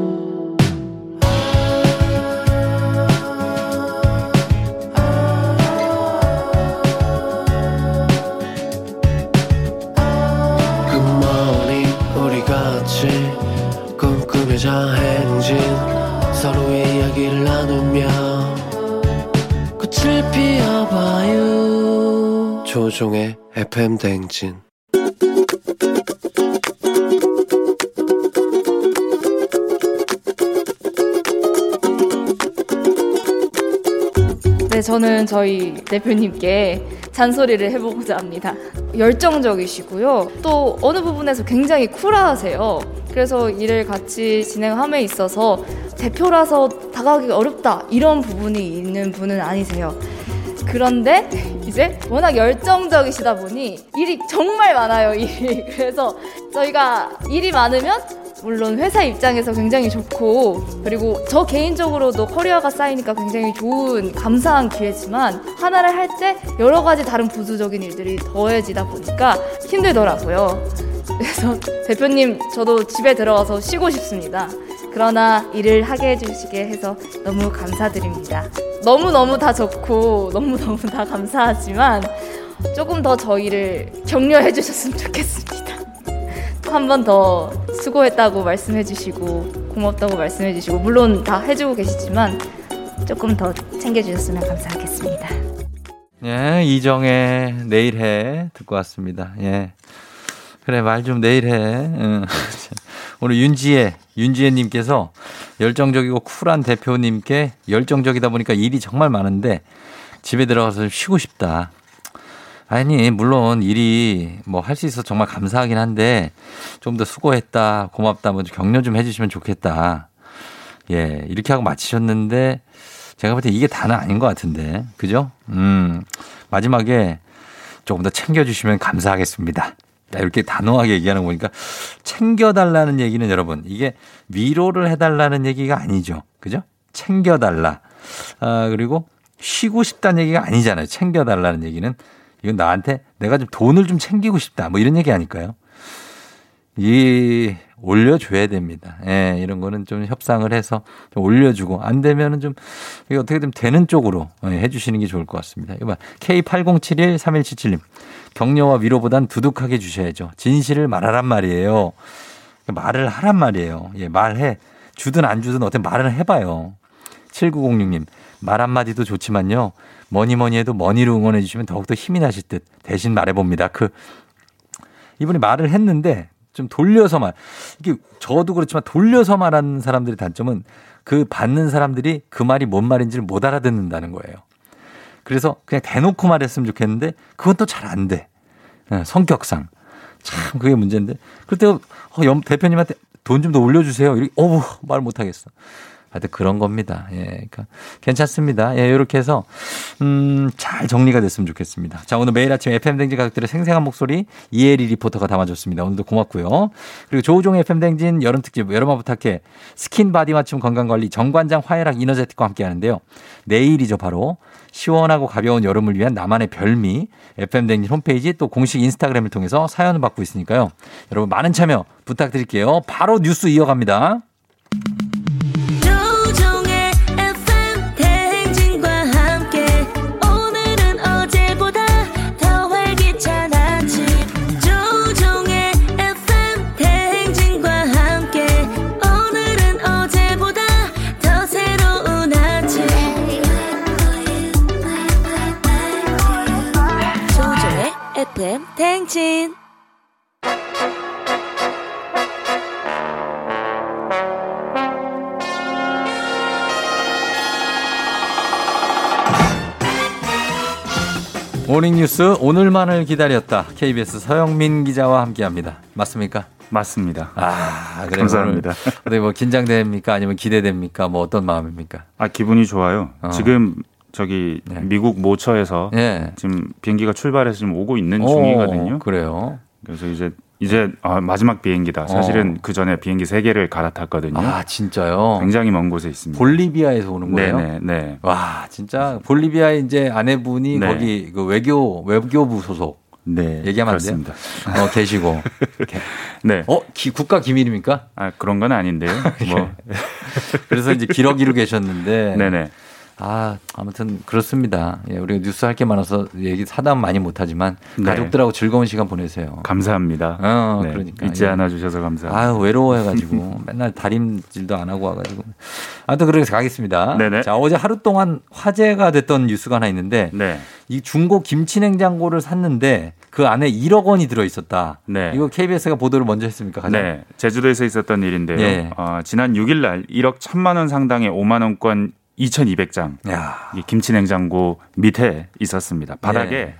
조종의 FM 대행진 네, 저는 저희 대표님께 잔소리를 해보고자 합니다. 열정적이시고요. 또 어느 부분에서 굉장히 쿨하세요. 그래서 일을 같이 진행함에 있어서 대표라서 다가가기 어렵다 이런 부분이 있는 분은 아니세요. 그런데 이제 워낙 열정적이시다 보니 일이 정말 많아요, 일이. 그래서 저희가 일이 많으면 물론 회사 입장에서 굉장히 좋고 그리고 저 개인적으로도 커리어가 쌓이니까 굉장히 좋은 감사한 기회지만 하나를 할 때 여러 가지 다른 부수적인 일들이 더해지다 보니까 힘들더라고요. 그래서 대표님 저도 집에 들어가서 쉬고 싶습니다. 그러나 일을 하게 해주시게 해서 너무 감사드립니다. 너무너무 다 좋고 너무너무 다 감사하지만 조금 더 저희를 격려해 주셨으면 좋겠습니다. 한 번 더 수고했다고 말씀해 주시고 고맙다고 말씀해 주시고 물론 다 해주고 계시지만 조금 더 챙겨주셨으면 감사하겠습니다. 예, 이정의 내일 해 듣고 왔습니다. 예. 그래, 말 좀 내일 해. 응. 오늘 윤지혜, 윤지혜님께서 열정적이고 쿨한 대표님께 열정적이다 보니까 일이 정말 많은데 집에 들어가서 좀 쉬고 싶다. 아니, 물론 일이 뭐 할 수 있어서 정말 감사하긴 한데 좀 더 수고했다, 고맙다, 뭐 격려 좀 해주시면 좋겠다. 예, 이렇게 하고 마치셨는데 제가 볼 때 이게 다는 아닌 것 같은데. 그죠? 음, 마지막에 조금 더 챙겨주시면 감사하겠습니다. 야, 이렇게 단호하게 얘기하는 거 보니까 챙겨달라는 얘기는 여러분, 이게 위로를 해달라는 얘기가 아니죠. 그죠? 챙겨달라. 아, 그리고 쉬고 싶다는 얘기가 아니잖아요. 챙겨달라는 얘기는. 이건 나한테 내가 좀 돈을 좀 챙기고 싶다. 뭐 이런 얘기 아닐까요? 이 올려줘야 됩니다. 예, 이런 거는 좀 협상을 해서 좀 올려주고 안 되면은 좀 이게 어떻게든 되는 쪽으로 예, 해주시는 게 좋을 것 같습니다. 이거 봐. K80713177님. 격려와 위로보단 두둑하게 주셔야죠. 진실을 말하란 말이에요. 말을 하란 말이에요. 예, 말해. 주든 안 주든 어떻게 말을 해봐요. 7906님. 말 한마디도 좋지만요. 뭐니 뭐니 해도 머니로 응원해 주시면 더욱더 힘이 나실 듯 대신 말해봅니다. 그, 이분이 말을 했는데 좀 돌려서 말. 이게 저도 그렇지만 돌려서 말하는 사람들의 단점은 그 받는 사람들이 그 말이 뭔 말인지를 못 알아듣는다는 거예요. 그래서 그냥 대놓고 말했으면 좋겠는데 그건 또 잘 안 돼. 예, 성격상. 참 그게 문제인데. 그때 어, 염 대표님한테 돈 좀 더 올려주세요. 이렇게 어우 말 못하겠어. 하여튼 그런 겁니다. 예, 그러니까 괜찮습니다. 예, 이렇게 해서 음, 잘 정리가 됐으면 좋겠습니다. 자, 오늘 매일 아침 FM 댕진 가족들의 생생한 목소리 이혜리 리포터가 담아줬습니다. 오늘도 고맙고요. 그리고 조우종 FM 댕진 여름 특집 여름아 부탁해 skin body 맞춤 건강 관리 정관장 화애락 이너제틱과 함께 하는데요. 내일이죠, 바로. 시원하고 가벼운 여름을 위한 나만의 별미 FM 댕진 홈페이지 또 공식 인스타그램을 통해서 사연을 받고 있으니까요. 여러분 많은 참여 부탁드릴게요. 바로 뉴스 이어갑니다. 대행진 모닝뉴스 오늘만을 기다렸다. KBS 서영민 기자와 함께합니다. 맞습니까? 맞습니다. 아, 그래 감사합니다. 오늘 뭐 긴장됩니까? 아니면 기대됩니까? 뭐 어떤 마음입니까? 아 기분이 좋아요. 어. 지금 저기 미국 모처에서 예. 지금 비행기가 출발해서 지금 오고 있는 오, 중이거든요. 그래요. 그래서 이제 이제 아, 마지막 비행기다. 사실은 그 전에 비행기 세 개를 갈아탔거든요. 어. 아, 진짜요? 굉장히 먼 곳에 있습니다. 볼리비아에서 오는 거예요? 네네, 네. 와, 진짜 볼리비아에 이제 아내분이 네. 거기 그 외교 외교부 소속 네. 얘기하면 안 돼요? 그렇습니다. 어, 계시고. 네. 어, 기- 국가 기밀입니까? 아, 그런 건 아닌데요. 뭐. 그래서 이제 기러기로 계셨는데. 네네. 아, 아무튼 그렇습니다. 예, 우리가 뉴스 할 게 많아서 얘기 사담 많이 못하지만 네. 가족들하고 즐거운 시간 보내세요. 감사합니다. 어, 네, 그러니까. 잊지 예. 않아 주셔서 감사합니다. 아유, 외로워해가지고 맨날 다림질도 안 하고 와가지고. 아무튼 그렇게 가겠습니다. 네네. 자, 어제 하루 동안 화제가 됐던 뉴스가 하나 있는데 네. 이 중고 김치 냉장고를 샀는데 그 안에 1억 원이 들어 있었다. 네. 이거 KBS가 보도를 먼저 했습니까? 가장? 네, 제주도에서 있었던 일인데요. 예. 어, 지난 6일 날 1억 1천만 원 상당의 5만 원권 2,200장 야. 이 김치 냉장고 밑에 있었습니다. 바닥에 예.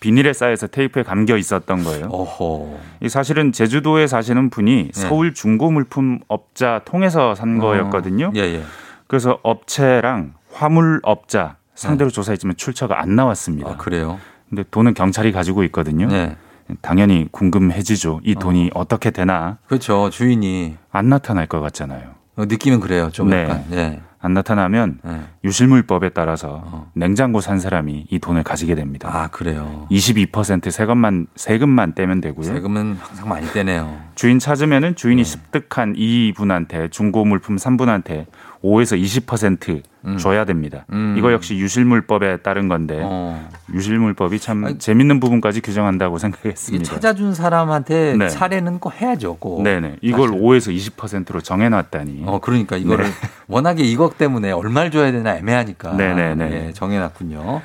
비닐에 쌓여서 테이프에 감겨 있었던 거예요. 어허. 이 사실은 제주도에 사시는 분이 서울 중고 물품 업자 통해서 산 거였거든요. 예, 예. 그래서 업체랑 화물 업자 상대로 조사했지만 출처가 안 나왔습니다. 아, 그래요? 근데 돈은 경찰이 가지고 있거든요. 네. 당연히 궁금해지죠. 이 돈이 어. 떻게 되나 그렇죠. 주인이. 안 나타날 것 같잖아요. 어, 느낌은 그래요. 좀 네. 약간. 예. 안 나타나면 네. 유실물법에 따라서 냉장고 산 사람이 이 돈을 가지게 됩니다. 아, 그래요. 22% 세금만 세금만 떼면 되고요. 세금은 항상 많이 떼네요. 주인 찾으면은 주인이 습득한 2분한테 중고 물품 3분한테 5에서 20% 줘야 됩니다. 음. 이거 역시 유실물법에 따른 건데 어. 유실물법이 참 재밌는 부분까지 규정한다고 생각했습니다. 찾아준 사람한테 네. 사례는 꼭 해야죠. 꼭. 네네. 이걸 사실. 5에서 20%로 정해놨다니. 어, 그러니까 이거를 네. 워낙에 이것 때문에 얼마를 줘야 되나 애매하니까. 네네네. 예, 정해놨군요.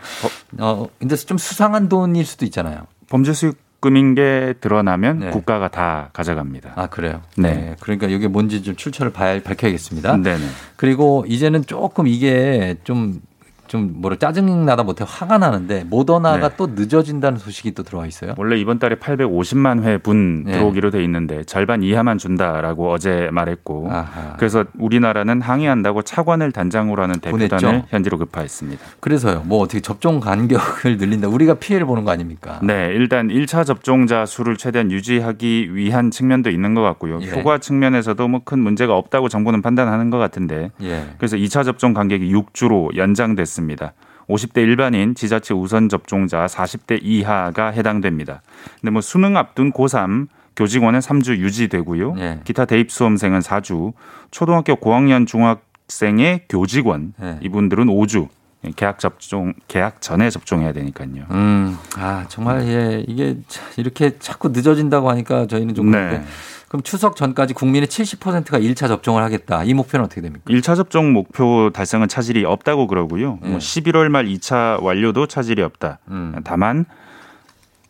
어, 근데 좀 수상한 돈일 수도 있잖아요. 범죄 수익 금인 게 드러나면 네. 국가가 다 가져갑니다. 아, 그래요? 네. 그러니까 이게 뭔지 좀 출처를 밝혀야겠습니다. 네네. 그리고 이제는 조금 이게 좀 좀 뭐라 짜증 나다 못해 화가 나는데 모더나가 네. 또 늦어진다는 소식이 또 들어와 있어요. 원래 이번 달에 850만 회분 네. 들어오기로 돼 있는데 절반 이하만 준다라고 어제 말했고 아하. 그래서 우리나라는 항의한다고 차관을 단장으로 하는 대표단을 보냈죠? 현지로 급파했습니다. 그래서요. 뭐 어떻게 접종 간격을 늘린다. 우리가 피해를 보는 거 아닙니까? 네, 일단 1차 접종자 수를 최대한 유지하기 위한 측면도 있는 것 같고요. 예. 효과 측면에서도 뭐 큰 문제가 없다고 정부는 판단하는 것 같은데 예. 그래서 2차 접종 간격이 6주로 연장됐습니다. 50대 일반인 지자체 우선 접종자 40대 이하가 해당됩니다. 근데 뭐 수능 앞둔 고3 교직원은 3주 유지되고요. 예. 기타 대입 수험생은 4주, 초등학교 고학년 중학생의 교직원 예. 이분들은 5주 계약 접종 계약 전에 접종해야 되니까요. 음, 아 정말 예 이게 자- 이렇게 자꾸 늦어진다고 하니까 저희는 좀 네. 그럼 추석 전까지 국민의 70%가 1차 접종을 하겠다. 이 목표는 어떻게 됩니까? 1차 접종 목표 달성은 차질이 없다고 그러고요. 예. 뭐 11월 말 2차 완료도 차질이 없다. 음. 다만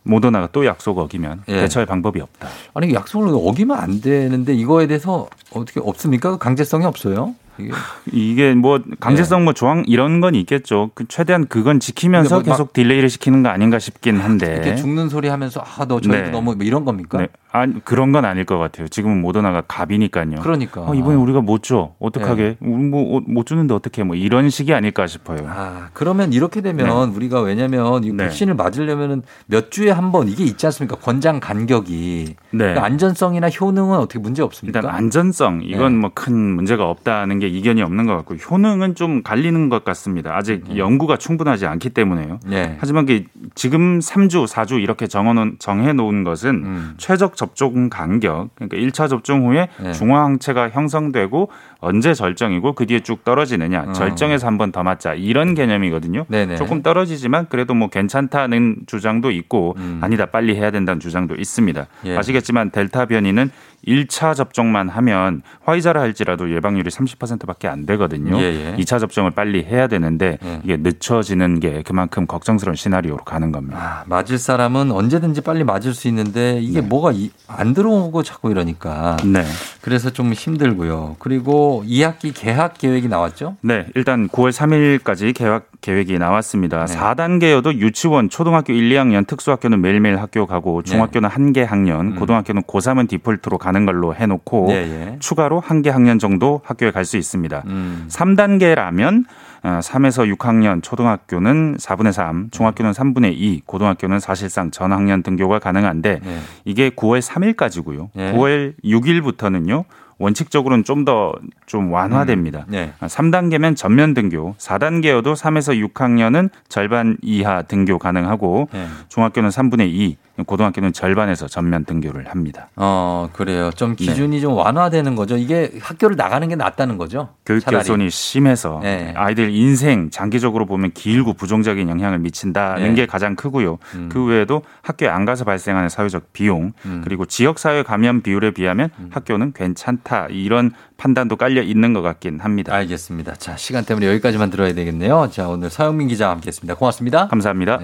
모더나가 또 약속 어기면 예. 대처할 방법이 없다. 아니 약속을 어기면 안 되는데 이거에 대해서 어떻게 없습니까? 강제성이 없어요? 이게 이게 뭐 강제성 뭐 조항 이런 건 있겠죠. 그 최대한 그건 지키면서 뭐 계속 딜레이를 시키는 거 아닌가 싶긴 한데. 이렇게 죽는 소리 하면서 아너 저희도 네. 너무 뭐 이런 겁니까? 네. 아니 그런 건 아닐 것 같아요. 지금은 모더나가 갑이니까요. 그러니까. 어, 이번에 우리가 못 줘. 어떡하게? 뭐못 못 주는데 어떻게? 뭐 이런 식이 아닐까 싶어요. 아, 그러면 이렇게 되면 우리가 왜냐면 이 네. 백신을 맞으려면은 몇 주에 한 번 이게 있지 않습니까? 권장 간격이. 네. 그 안전성이나 효능은 어떻게 문제 없습니까? 일단 안전성 이건 네. 뭐큰 문제가 없다는 게 이견이 없는 것 같고 효능은 좀 갈리는 것 같습니다. 아직 연구가 충분하지 않기 때문에요. 네. 하지만 그 지금 3주, 4주 이렇게 정해 놓은, 정해놓은 것은 음. 최적 접종 간격, 그러니까 1차 접종 후에 네. 중화항체가 형성되고 언제 절정이고 그 뒤에 쭉 떨어지느냐, 어. 절정에서 한 번 더 맞자 이런 개념이거든요. 네네. 조금 떨어지지만 그래도 뭐 괜찮다는 주장도 있고 음. 아니다 빨리 해야 된다는 주장도 있습니다. 예. 아시겠지만 델타 변이는 1차 접종만 하면 화이자라 할지라도 예방률이 30%밖에 안 되거든요. 예, 예. 2차 접종을 빨리 해야 되는데 예. 이게 늦춰지는 게 그만큼 걱정스러운 시나리오로 가는 겁니다. 아, 맞을 사람은 언제든지 빨리 맞을 수 있는데 이게 뭐가 이- 안 들어오고 자꾸 이러니까 네. 그래서 좀 힘들고요. 그리고 2학기 개학 계획이 나왔죠? 네, 일단 9월 3일까지 개학 계획이 나왔습니다. 네. 4단계여도 유치원, 초등학교 1, 2학년, 특수학교는 매일매일 학교 가고 중학교는 한개 학년, 음. 고등학교는 고3은 디폴트로 가는 걸로 해놓고 예, 예. 추가로 한 개 학년 정도 학교에 갈 수 있습니다. 음. 3단계라면 3에서 6학년 초등학교는 4분의 3, 중학교는 3분의 2, 고등학교는 사실상 전 학년 등교가 가능한데 네. 이게 9월 3일까지고요. 예. 9월 6일부터는요. 원칙적으로는 좀 더좀 완화됩니다. 네. 3단계면 전면 등교, 4단계여도 3에서 6학년은 절반 이하 등교 가능하고 네. 중학교는 3분의 2, 고등학교는 절반에서 전면 등교를 합니다. 어, 그래요. 네. 좀 기준이 좀 완화되는 거죠. 이게 학교를 나가는 게 낫다는 거죠. 교육. 결손이 심해서 네. 아이들 인생 장기적으로 보면 길고 부정적인 영향을 미친다는 네. 게 가장 크고요. 음. 그 외에도 학교에 안 가서 발생하는 사회적 비용 음. 그리고 지역 사회 감염 비율에 비하면 학교는 괜찮다 이런 판단도 깔려 있는 것 같긴 합니다. 알겠습니다. 자, 시간 때문에 여기까지만 들어야 되겠네요. 자, 오늘 서영민 기자와 함께 했습니다. 고맙습니다. 감사합니다.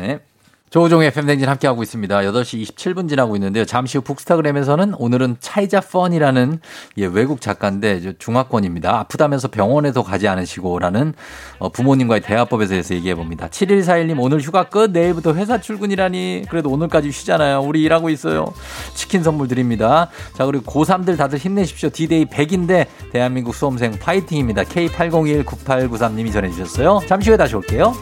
네. 조우종의 FM댕진 함께하고 있습니다. 8시 27분 지나고 있는데요. 잠시 후 북스타그램에서는 오늘은 차이자 펀이라는 예, 외국 작가인데 중화권입니다. 아프다면서 병원에도 가지 않으시고라는 어, 부모님과의 대화법에 대해서 얘기해 봅니다. 7141님 오늘 휴가 끝 내일부터 회사 출근이라니 그래도 오늘까지 쉬잖아요. 우리 일하고 있어요. 치킨 선물 드립니다. 자 그리고 고3들 다들 힘내십시오. 디데이 100인데 대한민국 수험생 파이팅입니다. K80219893님이 전해주셨어요. 잠시 후에 다시 올게요.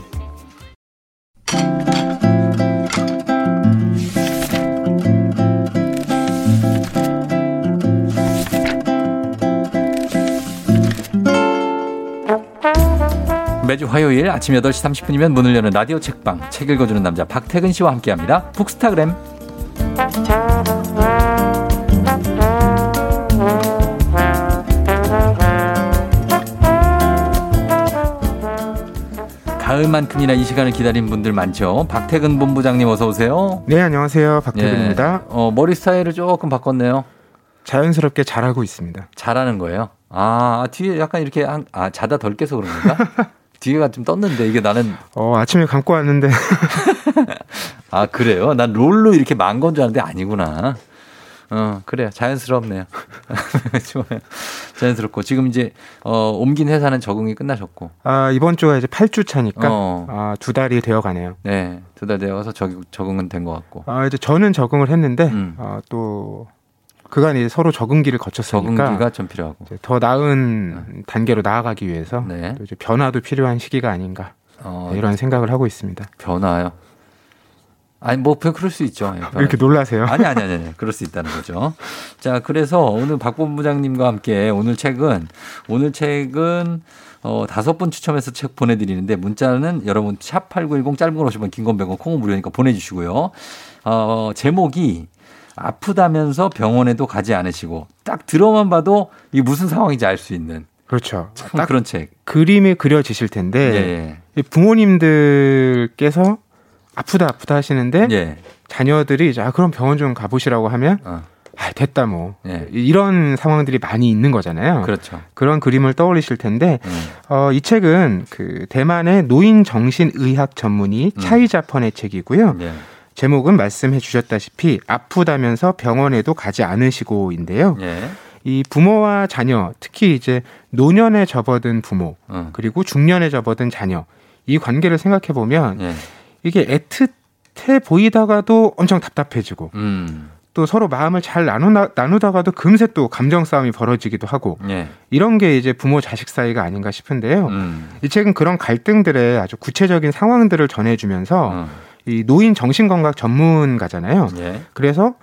매주 화요일 아침 8시 30분이면 문을 여는 라디오 책방 책 읽어주는 남자 박태근 씨와 함께합니다. 북스타그램 가을만큼이나 이 시간을 기다린 분들 많죠. 박태근 본부장님 어서 오세요. 네, 안녕하세요. 박태근입니다. 예. 어, 머리 스타일을 조금 바꿨네요. 자연스럽게 잘하고 있습니다. 잘하는 거예요. 아, 뒤에 약간 이렇게 한, 아, 자다 덜 깨서 그런 건가? 뒤에가 좀 떴는데 이게 나는 어, 아침에 감고 왔는데 아 그래요? 난 롤로 이렇게 만건줄 알았는데 아니구나. 어 그래요 자연스럽네요. 좋아요. 자연스럽고 지금 이제 어, 옮긴 회사는 적응이 끝나셨고. 아, 이번 주가 이제 8주 차니까 어. 아, 두 달이 되어 가네요. 네, 두 달 되어서 적응, 적응은 된 것 같고. 아, 이제 저는 적응을 했는데 음. 아, 또 그간 이제 서로 적응기를 거쳤으니까 적응기가 좀 필요하고. 더 나은 단계로 나아가기 위해서 네. 또 이제 변화도 필요한 시기가 아닌가 어, 네, 이런 생각을 하고 있습니다. 변화요. 아니 뭐 그럴 수 있죠. 예. 이렇게 놀라세요? 아니 아니 아니 아니. 그럴 수 있다는 거죠. 자, 그래서 오늘 박 본부장님과 함께 오늘 책은 오늘 책은 어, 다섯 분 추첨해서 책 보내드리는데 문자는 여러분 샵8910 짧은 걸 오시면 긴건 100원 콩은 무료니까 보내주시고요. 어, 제목이 아프다면서 병원에도 가지 않으시고 딱 들어만 봐도 이게 무슨 상황인지 알 수 있는 그렇죠. 참딱 그런 책. 그림이 그려지실 텐데 예. 이 부모님들께서 아프다 아프다 하시는데 예. 자녀들이 이제 아 그럼 병원 좀 가보시라고 하면 어. 아 됐다 뭐 예. 이런 상황들이 많이 있는 거잖아요. 그렇죠. 그런 그림을 떠올리실 텐데 음. 어, 이 책은 그 대만의 노인 정신의학 전문의 음. 차이자펀의 책이고요. 예. 제목은 말씀해 주셨다시피 아프다면서 병원에도 가지 않으시고인데요. 예. 이 부모와 자녀, 특히 이제 노년에 접어든 부모, 어. 그리고 중년에 접어든 자녀, 이 관계를 생각해 보면 예. 이게 애틋해 보이다가도 엄청 답답해지고 음. 또 서로 마음을 잘 나누다, 나누다가도 금세 또 감정 싸움이 벌어지기도 하고 예. 이런 게 이제 부모 자식 사이가 아닌가 싶은데요. 음. 이 책은 그런 갈등들의 아주 구체적인 상황들을 전해주면서 어. 이 노인 정신건강 전문가잖아요. 예. 그래서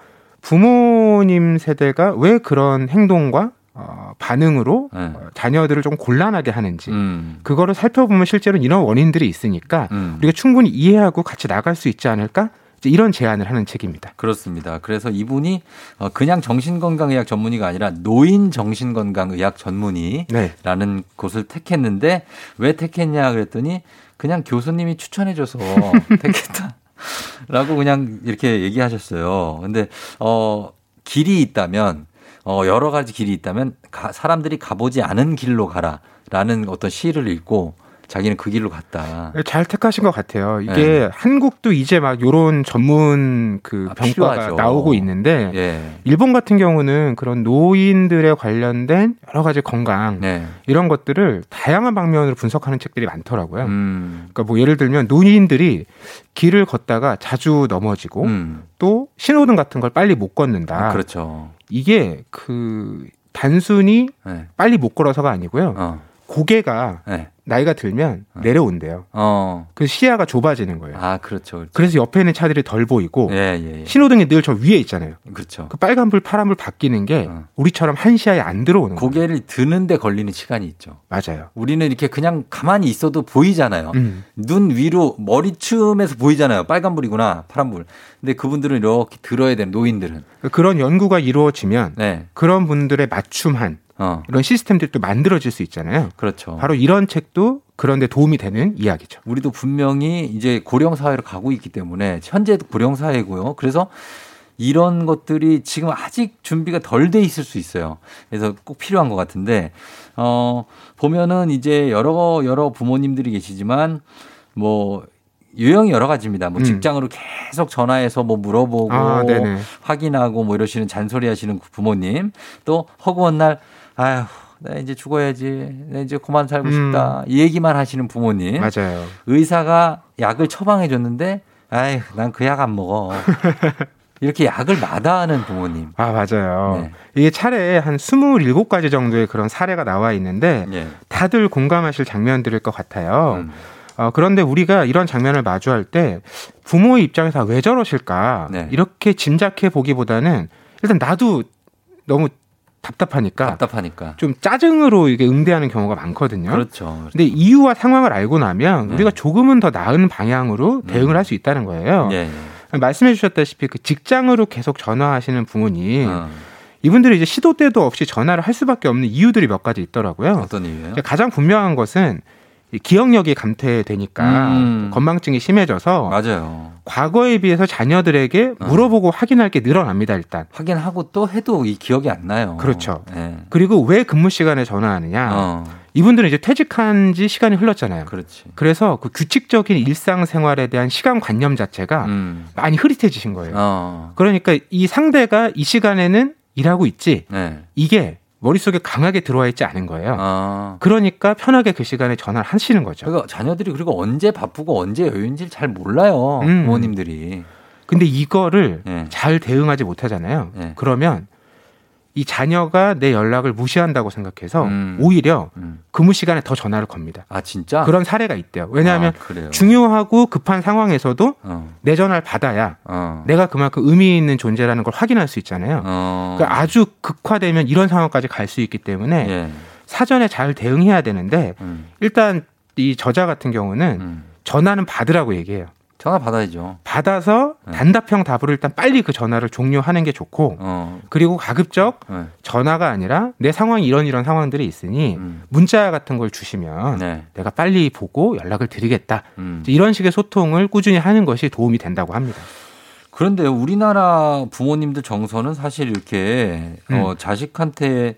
부모님 세대가 왜 그런 행동과 어, 반응으로 예. 어, 자녀들을 좀 곤란하게 하는지 음. 그거를 살펴보면 실제로 이런 원인들이 있으니까 음. 우리가 충분히 이해하고 같이 나갈 수 있지 않을까 이런 제안을 하는 책입니다. 그렇습니다. 그래서 이분이 어, 그냥 정신건강의학 전문의가 아니라 노인 정신건강의학 전문의라는 네. 곳을 택했는데 왜 택했냐 그랬더니 그냥 교수님이 추천해줘서 택했다. 라고 그냥 이렇게 얘기하셨어요. 근데, 어, 길이 있다면, 어, 여러 가지 길이 있다면, 가- 사람들이 가보지 않은 길로 가라. 라는 어떤 시를 읽고 자기는 그 길로 갔다. 잘 택하신 것 같아요. 이게 네. 한국도 이제 막 요런 전문 그 아, 병과가 필요하죠. 나오고 있는데 예. 일본 같은 경우는 그런 노인들에 관련된 여러 가지 건강 네. 이런 것들을 다양한 방면으로 분석하는 책들이 많더라고요. 음. 그러니까 뭐 예를 들면 노인들이 길을 걷다가 자주 넘어지고 음. 또 신호등 같은 걸 빨리 못 걷는다. 그렇죠. 이게 그 단순히 네. 빨리 못 걸어서가 아니고요. 어. 고개가 네. 나이가 들면 내려온대요. 어. 그 시야가 좁아지는 거예요. 아, 그렇죠. 그렇죠. 그래서 옆에 있는 차들이 덜 보이고 예, 예, 예. 신호등이 늘 저 위에 있잖아요. 그렇죠. 그 빨간불, 파란불 바뀌는 게 어. 우리처럼 한 시야에 안 들어오는 거예요. 고개를 드는데 걸리는 시간이 있죠. 맞아요. 우리는 이렇게 그냥 가만히 있어도 보이잖아요. 음. 눈 위로 머리춤에서 보이잖아요. 빨간불이구나, 파란불. 근데 그분들은 이렇게 들어야 되는 노인들은. 그런 연구가 이루어지면 네. 그런 분들의 맞춤한 어. 이런 시스템들도 만들어질 수 있잖아요. 그렇죠. 바로 이런 책도 그런데 도움이 되는 이야기죠. 우리도 분명히 이제 고령 사회로 가고 있기 때문에 현재도 고령 사회고요. 그래서 이런 것들이 지금 아직 준비가 덜 돼 있을 수 있어요. 그래서 꼭 필요한 것 같은데 어 보면은 이제 여러 여러 부모님들이 계시지만 뭐 유형이 여러 가지입니다. 뭐 음. 직장으로 계속 전화해서 뭐 물어보고 아. 확인하고 뭐 이러시는 잔소리 하시는 부모님 또 허구한 날 아휴 나 이제 죽어야지. 나 이제 그만 살고 음. 싶다. 이 얘기만 하시는 부모님. 맞아요. 의사가 약을 처방해 줬는데 아휴 난 그 약 안 먹어. 이렇게 약을 마다하는 부모님. 아, 맞아요. 네. 이게 차례에 한 27가지 정도의 그런 사례가 나와 있는데 예. 다들 공감하실 장면들일 것 같아요. 음. 어, 그런데 우리가 이런 장면을 마주할 때 부모의 입장에서 왜 저러실까 네. 이렇게 짐작해 보기보다는 일단 나도 너무 답답하니까 답답하니까. 좀 짜증으로 이게 응대하는 경우가 많거든요. 그렇죠. 근데 이유와 상황을 알고 나면 네. 우리가 조금은 더 나은 방향으로 대응을 할수 있다는 거예요. 예. 말씀해 주셨다시피 그 직장으로 계속 전화하시는 부모님 어. 이분들이 이제 시도 때도 없이 전화를 할 수밖에 없는 이유들이 몇 가지 있더라고요. 어떤 이유예요? 가장 분명한 것은 이 기억력이 감퇴되니까 음. 건망증이 심해져서 맞아요. 과거에 비해서 자녀들에게 어. 물어보고 확인할 게 늘어납니다 일단. 확인하고 또 해도 이 기억이 안 나요. 그렇죠. 예. 그리고 왜 근무 시간에 전화하느냐? 어. 이분들은 이제 퇴직한 지 시간이 흘렀잖아요. 그렇지. 그래서 그 규칙적인 일상생활에 대한 시간 관념 자체가 음. 많이 흐릿해지신 거예요. 어. 그러니까 이 상대가 이 시간에는 일하고 있지. 네. 이게 머릿속에 강하게 들어와 있지 않은 거예요. 아. 그러니까 편하게 그 시간에 전화를 하시는 거죠. 그러니까 자녀들이 그리고 언제 바쁘고 언제 여유인지를 잘 몰라요. 음. 부모님들이. 근데 이거를 예. 잘 대응하지 못하잖아요. 예. 그러면 이 자녀가 내 연락을 무시한다고 생각해서 음. 오히려 음. 근무 시간에 더 전화를 겁니다. 아 진짜? 그런 사례가 있대요. 왜냐하면 아. 중요하고 급한 상황에서도 어. 내 전화를 받아야 어. 내가 그만큼 의미 있는 존재라는 걸 확인할 수 있잖아요. 어. 그러니까 아주 극화되면 이런 상황까지 갈 수 있기 때문에 예. 사전에 잘 대응해야 되는데 음. 일단 이 저자 같은 경우는 음. 전화는 받으라고 얘기해요. 전화 받아야죠. 받아서 네. 단답형 답으로 일단 빨리 그 전화를 종료하는 게 좋고 어. 그리고 가급적 네. 전화가 아니라 내 상황이 이런 이런 상황들이 있으니 음. 문자 같은 걸 주시면 네. 내가 빨리 보고 연락을 드리겠다. 음. 이런 식의 소통을 꾸준히 하는 것이 도움이 된다고 합니다. 그런데 우리나라 부모님들 정서는 사실 이렇게 음. 어, 자식한테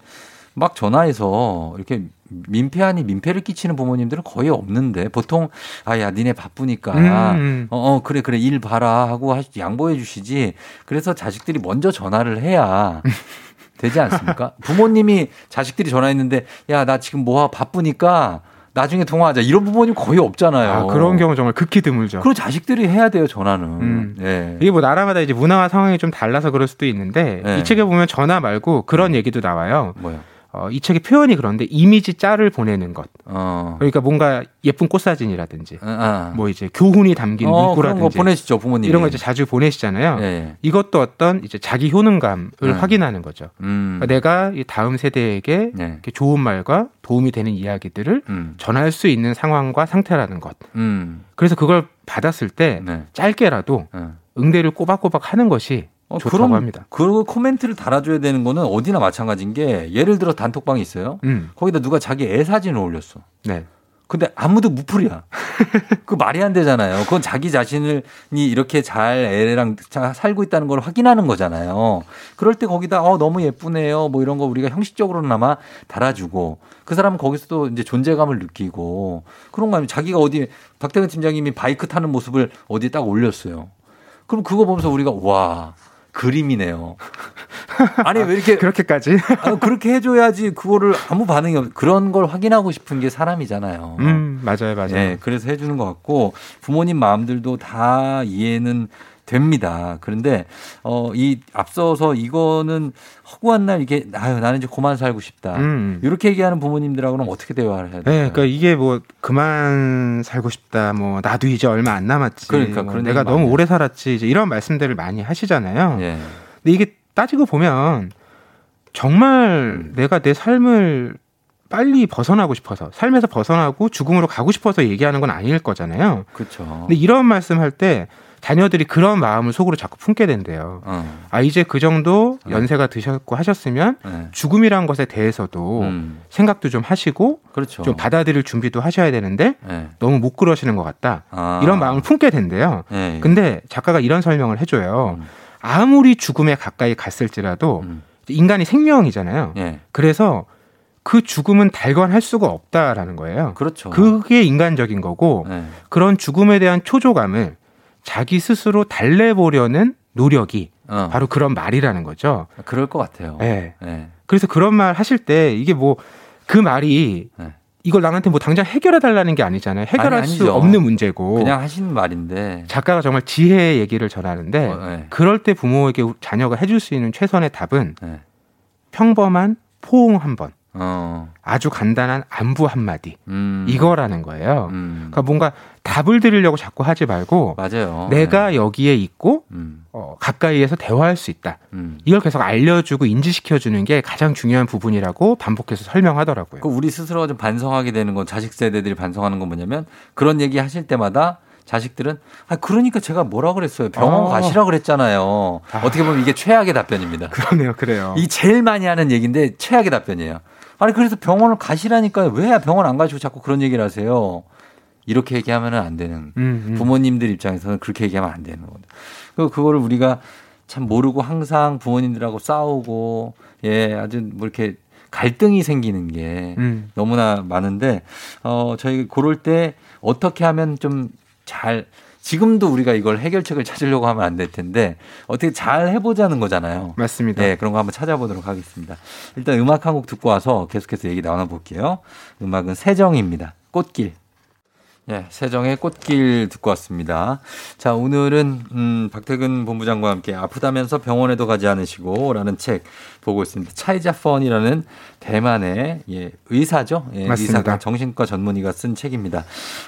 막 전화해서 이렇게 민폐 아니 민폐를 끼치는 부모님들은 거의 없는데 보통 아야 니네 바쁘니까 음. 어, 어 그래 그래 일 봐라 하고 하시- 양보해 주시지 그래서 자식들이 먼저 전화를 해야 되지 않습니까? 부모님이 자식들이 전화했는데 야 나 지금 뭐 바쁘니까 나중에 통화하자 이런 부모님 거의 없잖아요. 아, 그런 경우 정말 극히 드물죠. 그럼 자식들이 해야 돼요 전화는. 음. 예. 이게 뭐 나라마다 이제 문화와 상황이 좀 달라서 그럴 수도 있는데 네. 이 책에 보면 전화 말고 그런 얘기도 나와요. 뭐요? 어, 이 책의 표현이 그런데 이미지 짤을 보내는 것. 어. 그러니까 뭔가 예쁜 꽃사진이라든지 아, 아. 뭐 이제 교훈이 담긴 어, 거 문구라든지 보내시죠 부모님. 이런 거 이제 자주 보내시잖아요. 예, 예. 이것도 어떤 이제 자기 효능감을 네. 확인하는 거죠. 음. 그러니까 내가 이 다음 세대에게 네. 이렇게 좋은 말과 도움이 되는 이야기들을 음. 전할 수 있는 상황과 상태라는 것. 음. 그래서 그걸 받았을 때 네. 짧게라도 네. 응대를 꼬박꼬박 하는 것이 어, 좋다고 그럼 합니다. 그리고 코멘트를 달아줘야 되는 거는 어디나 마찬가지인 게 예를 들어 단톡방이 있어요. 음, 거기다 누가 자기 애 사진을 올렸어. 네. 근데 아무도 무풀이야. 그 말이 안 되잖아요. 그건 자기 자신이 이렇게 잘 애랑 자- 살고 있다는 걸 확인하는 거잖아요. 그럴 때 거기다 어 너무 예쁘네요. 뭐 이런 거 우리가 형식적으로나마 달아주고 그 사람은 거기서도 이제 존재감을 느끼고 그런 거 아니면 자기가 어디 박태근 팀장님이 바이크 타는 모습을 어디에 딱 올렸어요. 그럼 그거 보면서 우리가 와 그림이네요. 아니 왜 이렇게 그렇게까지? 아, 그렇게 해줘야지 그거를 아무 반응이 없. 그런 걸 확인하고 싶은 게 사람이잖아요. 음, 맞아요, 맞아요. 네, 그래서 해주는 것 같고 부모님 마음들도 다 이해는 됩니다. 그런데 어 이 앞서서 이거는 허구한 날 이게 아유 나는 이제 그만 살고 싶다. 음. 이렇게 얘기하는 부모님들하고는 어떻게 대화를 해야 네, 될까요? 그러니까 이게 뭐 그만 살고 싶다, 뭐 나도 이제 얼마 안 남았지, 그러니까 뭐 내가 너무 해요. 오래 살았지, 이제 이런 말씀들을 많이 하시잖아요. 예. 근데 이게 따지고 보면 정말 음. 내가 내 삶을 빨리 벗어나고 싶어서 삶에서 벗어나고 죽음으로 가고 싶어서 얘기하는 건 아닐 거잖아요. 그렇죠. 근데 이런 말씀할 때 자녀들이 그런 마음을 속으로 자꾸 품게 된대요. 어. 아 이제 그 정도 연세가 드셨고 하셨으면 네. 죽음이란 것에 대해서도 음. 생각도 좀 하시고 그렇죠. 좀 받아들일 준비도 하셔야 되는데 네. 너무 못 그러시는 것 같다. 아. 이런 마음을 품게 된대요. 네. 근데 작가가 이런 설명을 해줘요. 음. 아무리 죽음에 가까이 갔을지라도 음. 인간이 생명이잖아요. 예. 그래서 그 죽음은 달관할 수가 없다라는 거예요. 그렇죠. 그게 인간적인 거고 네. 그런 죽음에 대한 초조감을 자기 스스로 달래보려는 노력이 어. 바로 그런 말이라는 거죠. 그럴 것 같아요. 네. 네. 그래서 그런 말 하실 때 이게 뭐 그 말이 네. 이걸 나한테 뭐 당장 해결해 달라는 게 아니잖아요. 해결할 아니, 수. 없는 문제고. 그냥 하신 말인데. 작가가 정말 지혜의 얘기를 전하는데 어, 네. 그럴 때 부모에게 자녀가 해줄 수 있는 최선의 답은 네. 평범한 포옹 한 번, 어. 아주 간단한 안부 한 마디 음. 이거라는 거예요. 음. 그러니까 뭔가 답을 드리려고 자꾸 하지 말고 맞아요. 내가 네. 여기에 있고 음. 어, 가까이에서 대화할 수 있다. 음. 이걸 계속 알려주고 인지시켜주는 게 가장 중요한 부분이라고 반복해서 설명하더라고요. 그 우리 스스로가 좀 반성하게 되는 건 자식 세대들이 반성하는 건 뭐냐면 그런 얘기 하실 때마다 자식들은 아 그러니까 제가 뭐라 그랬어요 병원 어. 가시라 그랬잖아요 아. 어떻게 보면 이게 최악의 답변입니다 그러네요, 그래요. 이 제일 많이 하는 얘기인데 최악의 답변이에요 아니 그래서 병원을 가시라니까요 왜 병원 안 가시고 자꾸 그런 얘기를 하세요 이렇게 얘기하면은 안 되는 음, 음. 부모님들 입장에서는 그렇게 얘기하면 안 되는 겁니다 그 그거를 우리가 참 모르고 항상 부모님들하고 싸우고 예 아주 뭐 이렇게 갈등이 생기는 게 음. 너무나 많은데 어 저희 그럴 때 어떻게 하면 좀잘 지금도 우리가 이걸 해결책을 찾으려고 하면 안 될 텐데 어떻게 잘 해보자는 거잖아요. 맞습니다. 네, 그런 거 한번 찾아보도록 하겠습니다. 일단 음악 한 곡 듣고 와서 계속해서 얘기 나눠볼게요. 음악은 세정입니다. 꽃길. 예, 세정의 꽃길 듣고 왔습니다. 자, 오늘은, 음, 박태근 본부장과 함께 아프다면서 병원에도 가지 않으시고 라는 책 보고 있습니다. 차이자 펀이라는 대만의, 예, 의사죠? 예, 맞습니다. 의사가 정신과 전문의가 쓴 책입니다.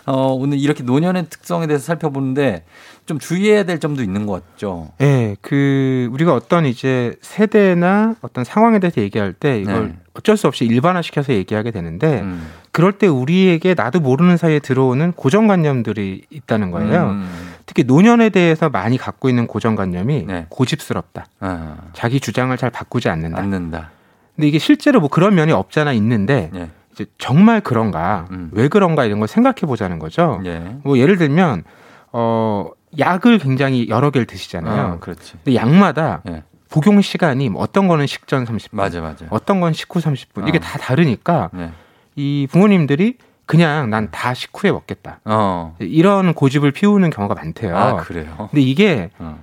어, 오늘 이렇게 노년의 특성에 대해서 살펴보는데 좀 주의해야 될 점도 있는 것 같죠? 예, 그 우리가 어떤 이제 세대나 어떤 상황에 대해서 얘기할 때 이걸 네. 어쩔 수 없이 일반화시켜서 얘기하게 되는데 음. 그럴 때 우리에게 나도 모르는 사이에 들어오는 고정관념들이 있다는 거예요. 음. 특히 노년에 대해서 많이 갖고 있는 고정관념이 네. 고집스럽다. 아, 자기 주장을 잘 바꾸지 않는다. 않는다. 근데 이게 실제로 뭐 그런 면이 없잖아 있는데 예. 이제 정말 그런가, 음. 왜 그런가 이런 걸 생각해 보자는 거죠. 예. 뭐 예를 들면 어 약을 굉장히 여러 개를 드시잖아요. 어, 그렇지. 근데 약마다 예. 복용 시간이 뭐 어떤 거는 식전 30분, 맞아, 맞아. 어떤 건 식후 30분 이게 어. 다 다르니까 네. 이 부모님들이 그냥 난 다 식후에 먹겠다 어. 이런 고집을 피우는 경우가 많대요. 아, 그래요? 근데 이게 어.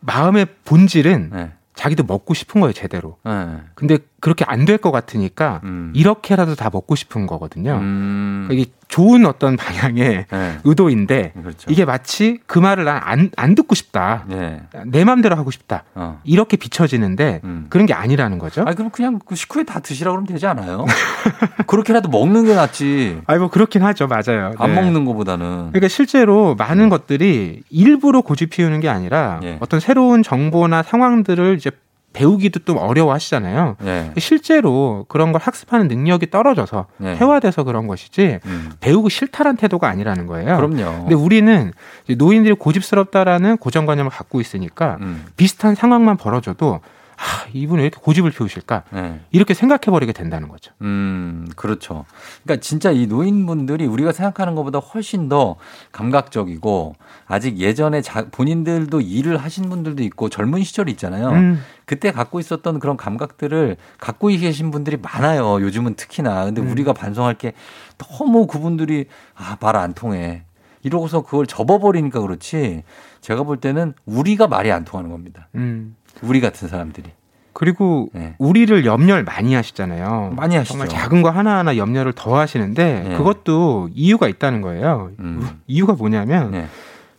마음의 본질은 네. 자기도 먹고 싶은 거예요 제대로. 네. 근데 그렇게 안 될 것 같으니까 음. 이렇게라도 다 먹고 싶은 거거든요. 음. 이게 좋은 어떤 방향의 네. 의도인데 그렇죠. 이게 마치 그 말을 난안 안 듣고 싶다. 네. 내 맘대로 하고 싶다. 어. 이렇게 비춰지는데 음. 그런 게 아니라는 거죠. 아니 그럼 그냥 그 식후에 다 드시라 그러면 되지 않아요? 그렇게라도 먹는 게 낫지. 아니 뭐 그렇긴 하죠. 맞아요. 안 네. 먹는 거보다는. 그러니까 실제로 많은 것들이 일부러 고집 피우는 게 아니라 예. 어떤 새로운 정보나 상황들을 이제 배우기도 좀 어려워하시잖아요. 네. 실제로 그런 걸 학습하는 능력이 떨어져서 네. 퇴화돼서 그런 것이지 음. 배우고 싫다란 태도가 아니라는 거예요. 그럼요. 근데 우리는 노인들이 고집스럽다라는 고정관념을 갖고 있으니까 음. 비슷한 상황만 벌어져도 아, 이분은 왜 이렇게 고집을 피우실까? 네. 이렇게 생각해 버리게 된다는 거죠. 음, 그렇죠. 그러니까 진짜 이 노인분들이 우리가 생각하는 것보다 훨씬 더 감각적이고 아직 예전에 자, 본인들도 일을 하신 분들도 있고 젊은 시절이 있잖아요. 음. 그때 갖고 있었던 그런 감각들을 갖고 계신 분들이 많아요. 요즘은 특히나. 근데 음. 우리가 반성할 게 너무 그분들이 아, 말 안 통해. 이러고서 그걸 접어버리니까 그렇지. 제가 볼 때는 우리가 말이 안 통하는 겁니다. 음. 우리 같은 사람들이. 그리고 네. 우리를 염려를 많이 하시잖아요. 많이 하시죠. 정말 작은 거 하나하나 염려를 더 하시는데 네. 그것도 이유가 있다는 거예요. 음. 이유가 뭐냐면 네.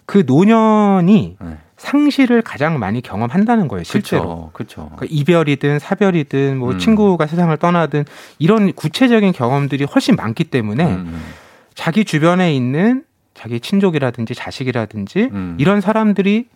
그 노년이 네. 상실을 가장 많이 경험한다는 거예요, 실제로. 그렇죠. 그러니까 이별이든 사별이든 뭐 음. 친구가 세상을 떠나든 이런 구체적인 경험들이 훨씬 많기 때문에 음. 자기 주변에 있는 자기 친족이라든지 자식이라든지 음. 이런 사람들이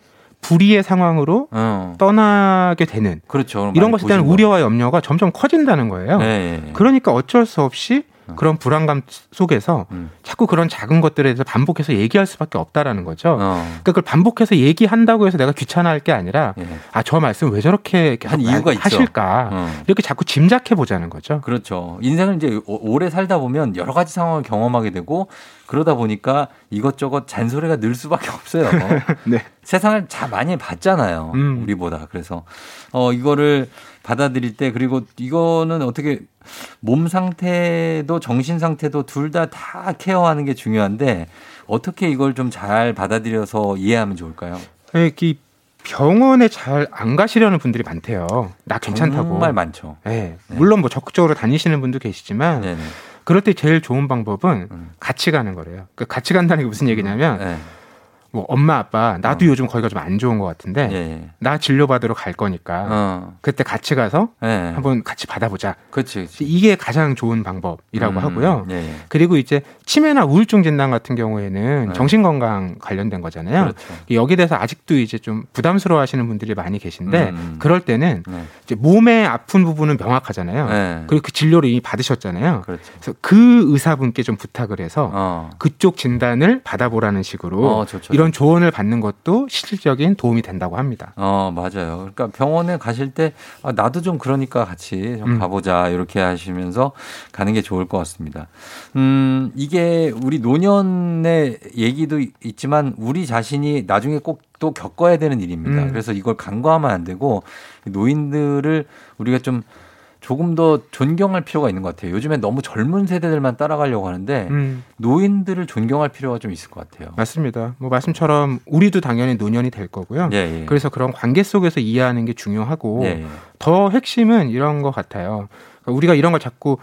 불의의 상황으로 어. 떠나게 되는 그렇죠. 이런 것에 대한 우려와 염려가 점점 커진다는 거예요. 거. 네. 그러니까 어쩔 수 없이 그런 불안감 속에서 음. 자꾸 그런 작은 것들에 대해서 반복해서 얘기할 수밖에 없다라는 거죠. 어. 그러니까 그걸 반복해서 얘기한다고 해서 내가 귀찮아할 게 아니라 예. 아저 말씀 왜 저렇게 한 이유가. 하실까 어. 이렇게 자꾸 짐작해 보자는 거죠. 그렇죠. 인생을 이제 오- 오래 살다 보면 여러 가지 상황을 경험하게 되고 그러다 보니까 이것저것 잔소리가 늘 수밖에 없어요. 네. 세상을 자 많이 봤잖아요. 음. 우리보다. 그래서 어 이거를 받아들일 때 그리고 이거는 어떻게 몸 상태도 정신 상태도 둘다다 케어하는 게 중요한데 어떻게 이걸 좀 잘 받아들여서 이해하면 좋을까요? 이 병원에 잘 안 가시려는 분들이 많대요. 나 괜찮다고. 정말 많죠. 네. 물론 뭐 적극적으로 다니시는 분도 계시지만 네네. 그럴 때 제일 좋은 방법은 음. 같이 가는 거래요. 그 같이 간다는 게 무슨 얘기냐면 네. 뭐 엄마 아빠 나도 요즘 거기가 좀 안 좋은 것 같은데 예, 예. 나 진료 받으러 갈 거니까 어. 그때 같이 가서 예. 한번 같이 받아보자. 그렇지. 그렇지. 이게 가장 좋은 방법이라고 음, 하고요. 예, 예. 그리고 이제 치매나 우울증 진단 같은 경우에는 네. 정신 건강 관련된 거잖아요. 그렇죠. 여기에 대해서 아직도 이제 좀 부담스러워 하시는 분들이 많이 계신데 음, 음. 그럴 때는 네. 이제 몸에 아픈 부분은 명확하잖아요. 네. 그리고 그 진료를 이미 받으셨잖아요. 그렇죠. 그래서 그 의사분께 좀 부탁을 해서 어. 그쪽 진단을 받아보라는 식으로 어, 좋죠. 이런 조언을 받는 것도 실질적인 도움이 된다고 합니다. 어, 맞아요. 그러니까 병원에 가실 때, 아, 나도 좀 그러니까 같이 좀 음. 가보자. 이렇게 하시면서 가는 게 좋을 것 같습니다. 음, 이게 우리 노년의 얘기도 있지만 우리 자신이 나중에 꼭또 겪어야 되는 일입니다. 음. 그래서 이걸 간과하면 안 되고 노인들을 우리가 좀 조금 더 존경할 필요가 있는 것 같아요. 요즘에 너무 젊은 세대들만 따라가려고 하는데 음. 노인들을 존경할 필요가 좀 있을 것 같아요. 맞습니다. 뭐 말씀처럼 우리도 당연히 노년이 될 거고요. 예, 예. 그래서 그런 관계 속에서 이해하는 게 중요하고 예, 예. 더 핵심은 이런 것 같아요. 그러니까 우리가 이런 걸 자꾸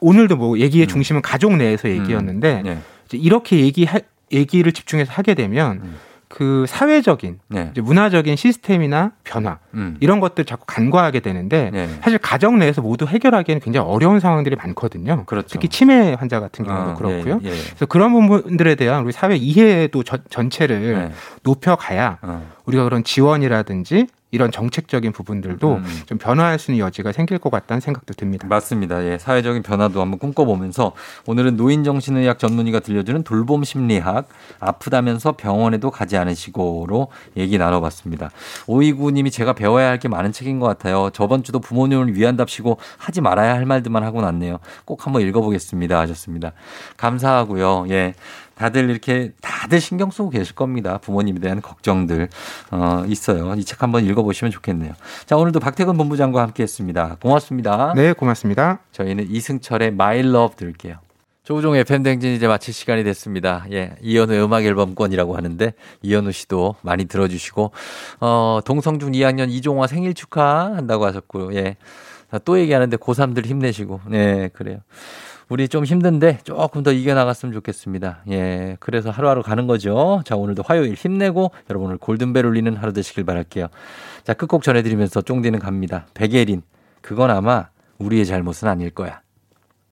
오늘도 뭐 얘기의 중심은 가족 내에서 얘기였는데 음. 예. 이제 이렇게 얘기 얘기를 집중해서 하게 되면 음. 그 사회적인 네. 이제 문화적인 시스템이나 변화 음. 이런 것들 자꾸 간과하게 되는데 네. 사실 가정 내에서 모두 해결하기에는 굉장히 어려운 상황들이 많거든요. 그렇죠. 특히 치매 환자 같은 경우도 아, 그렇고요. 예, 예. 그래서 그런 부분들에 대한 우리 사회 이해도 전- 전체를 네. 높여가야 어. 우리가 그런 지원이라든지 이런 정책적인 부분들도 음. 좀 변화할 수 있는 여지가 생길 것 같다는 생각도 듭니다. 맞습니다. 예, 사회적인 변화도 한번 꿈꿔보면서 오늘은 노인정신의학 전문의가 들려주는 돌봄 심리학 아프다면서 병원에도 가지 않으시고로 얘기 나눠봤습니다. 오이구님이 제가 배워야 할 게 많은 책인 것 같아요. 저번 주도 부모님을 위한답시고 하지 말아야 할 말들만 하고 났네요. 꼭 한번 읽어보겠습니다. 하셨습니다. 감사하고요. 예. 다들 이렇게 다들 신경 쓰고 계실 겁니다. 부모님에 대한 걱정들 어, 있어요. 이 책 한번 읽어보시면 좋겠네요. 자 오늘도 박태근 본부장과 함께했습니다. 고맙습니다. 네, 고맙습니다. 저희는 이승철의 My Love 들을게요. 조우종의 팬댕진 이제 마칠 시간이 됐습니다. 예, 이현우의 음악 앨범권이라고 하는데 이현우 씨도 많이 들어주시고 어 동성중 2학년 이종화 생일 축하한다고 하셨고요. 예, 자, 또 얘기하는데 고3들 힘내시고 네 그래요. 우리 좀 힘든데 조금 더 이겨나갔으면 좋겠습니다. 예, 그래서 하루하루 가는 거죠. 자, 오늘도 화요일 힘내고 여러분 오늘 골든벨 울리는 하루 되시길 바랄게요. 자, 끝곡 전해드리면서 쫑디는 갑니다. 백예린, 그건 아마 우리의 잘못은 아닐 거야.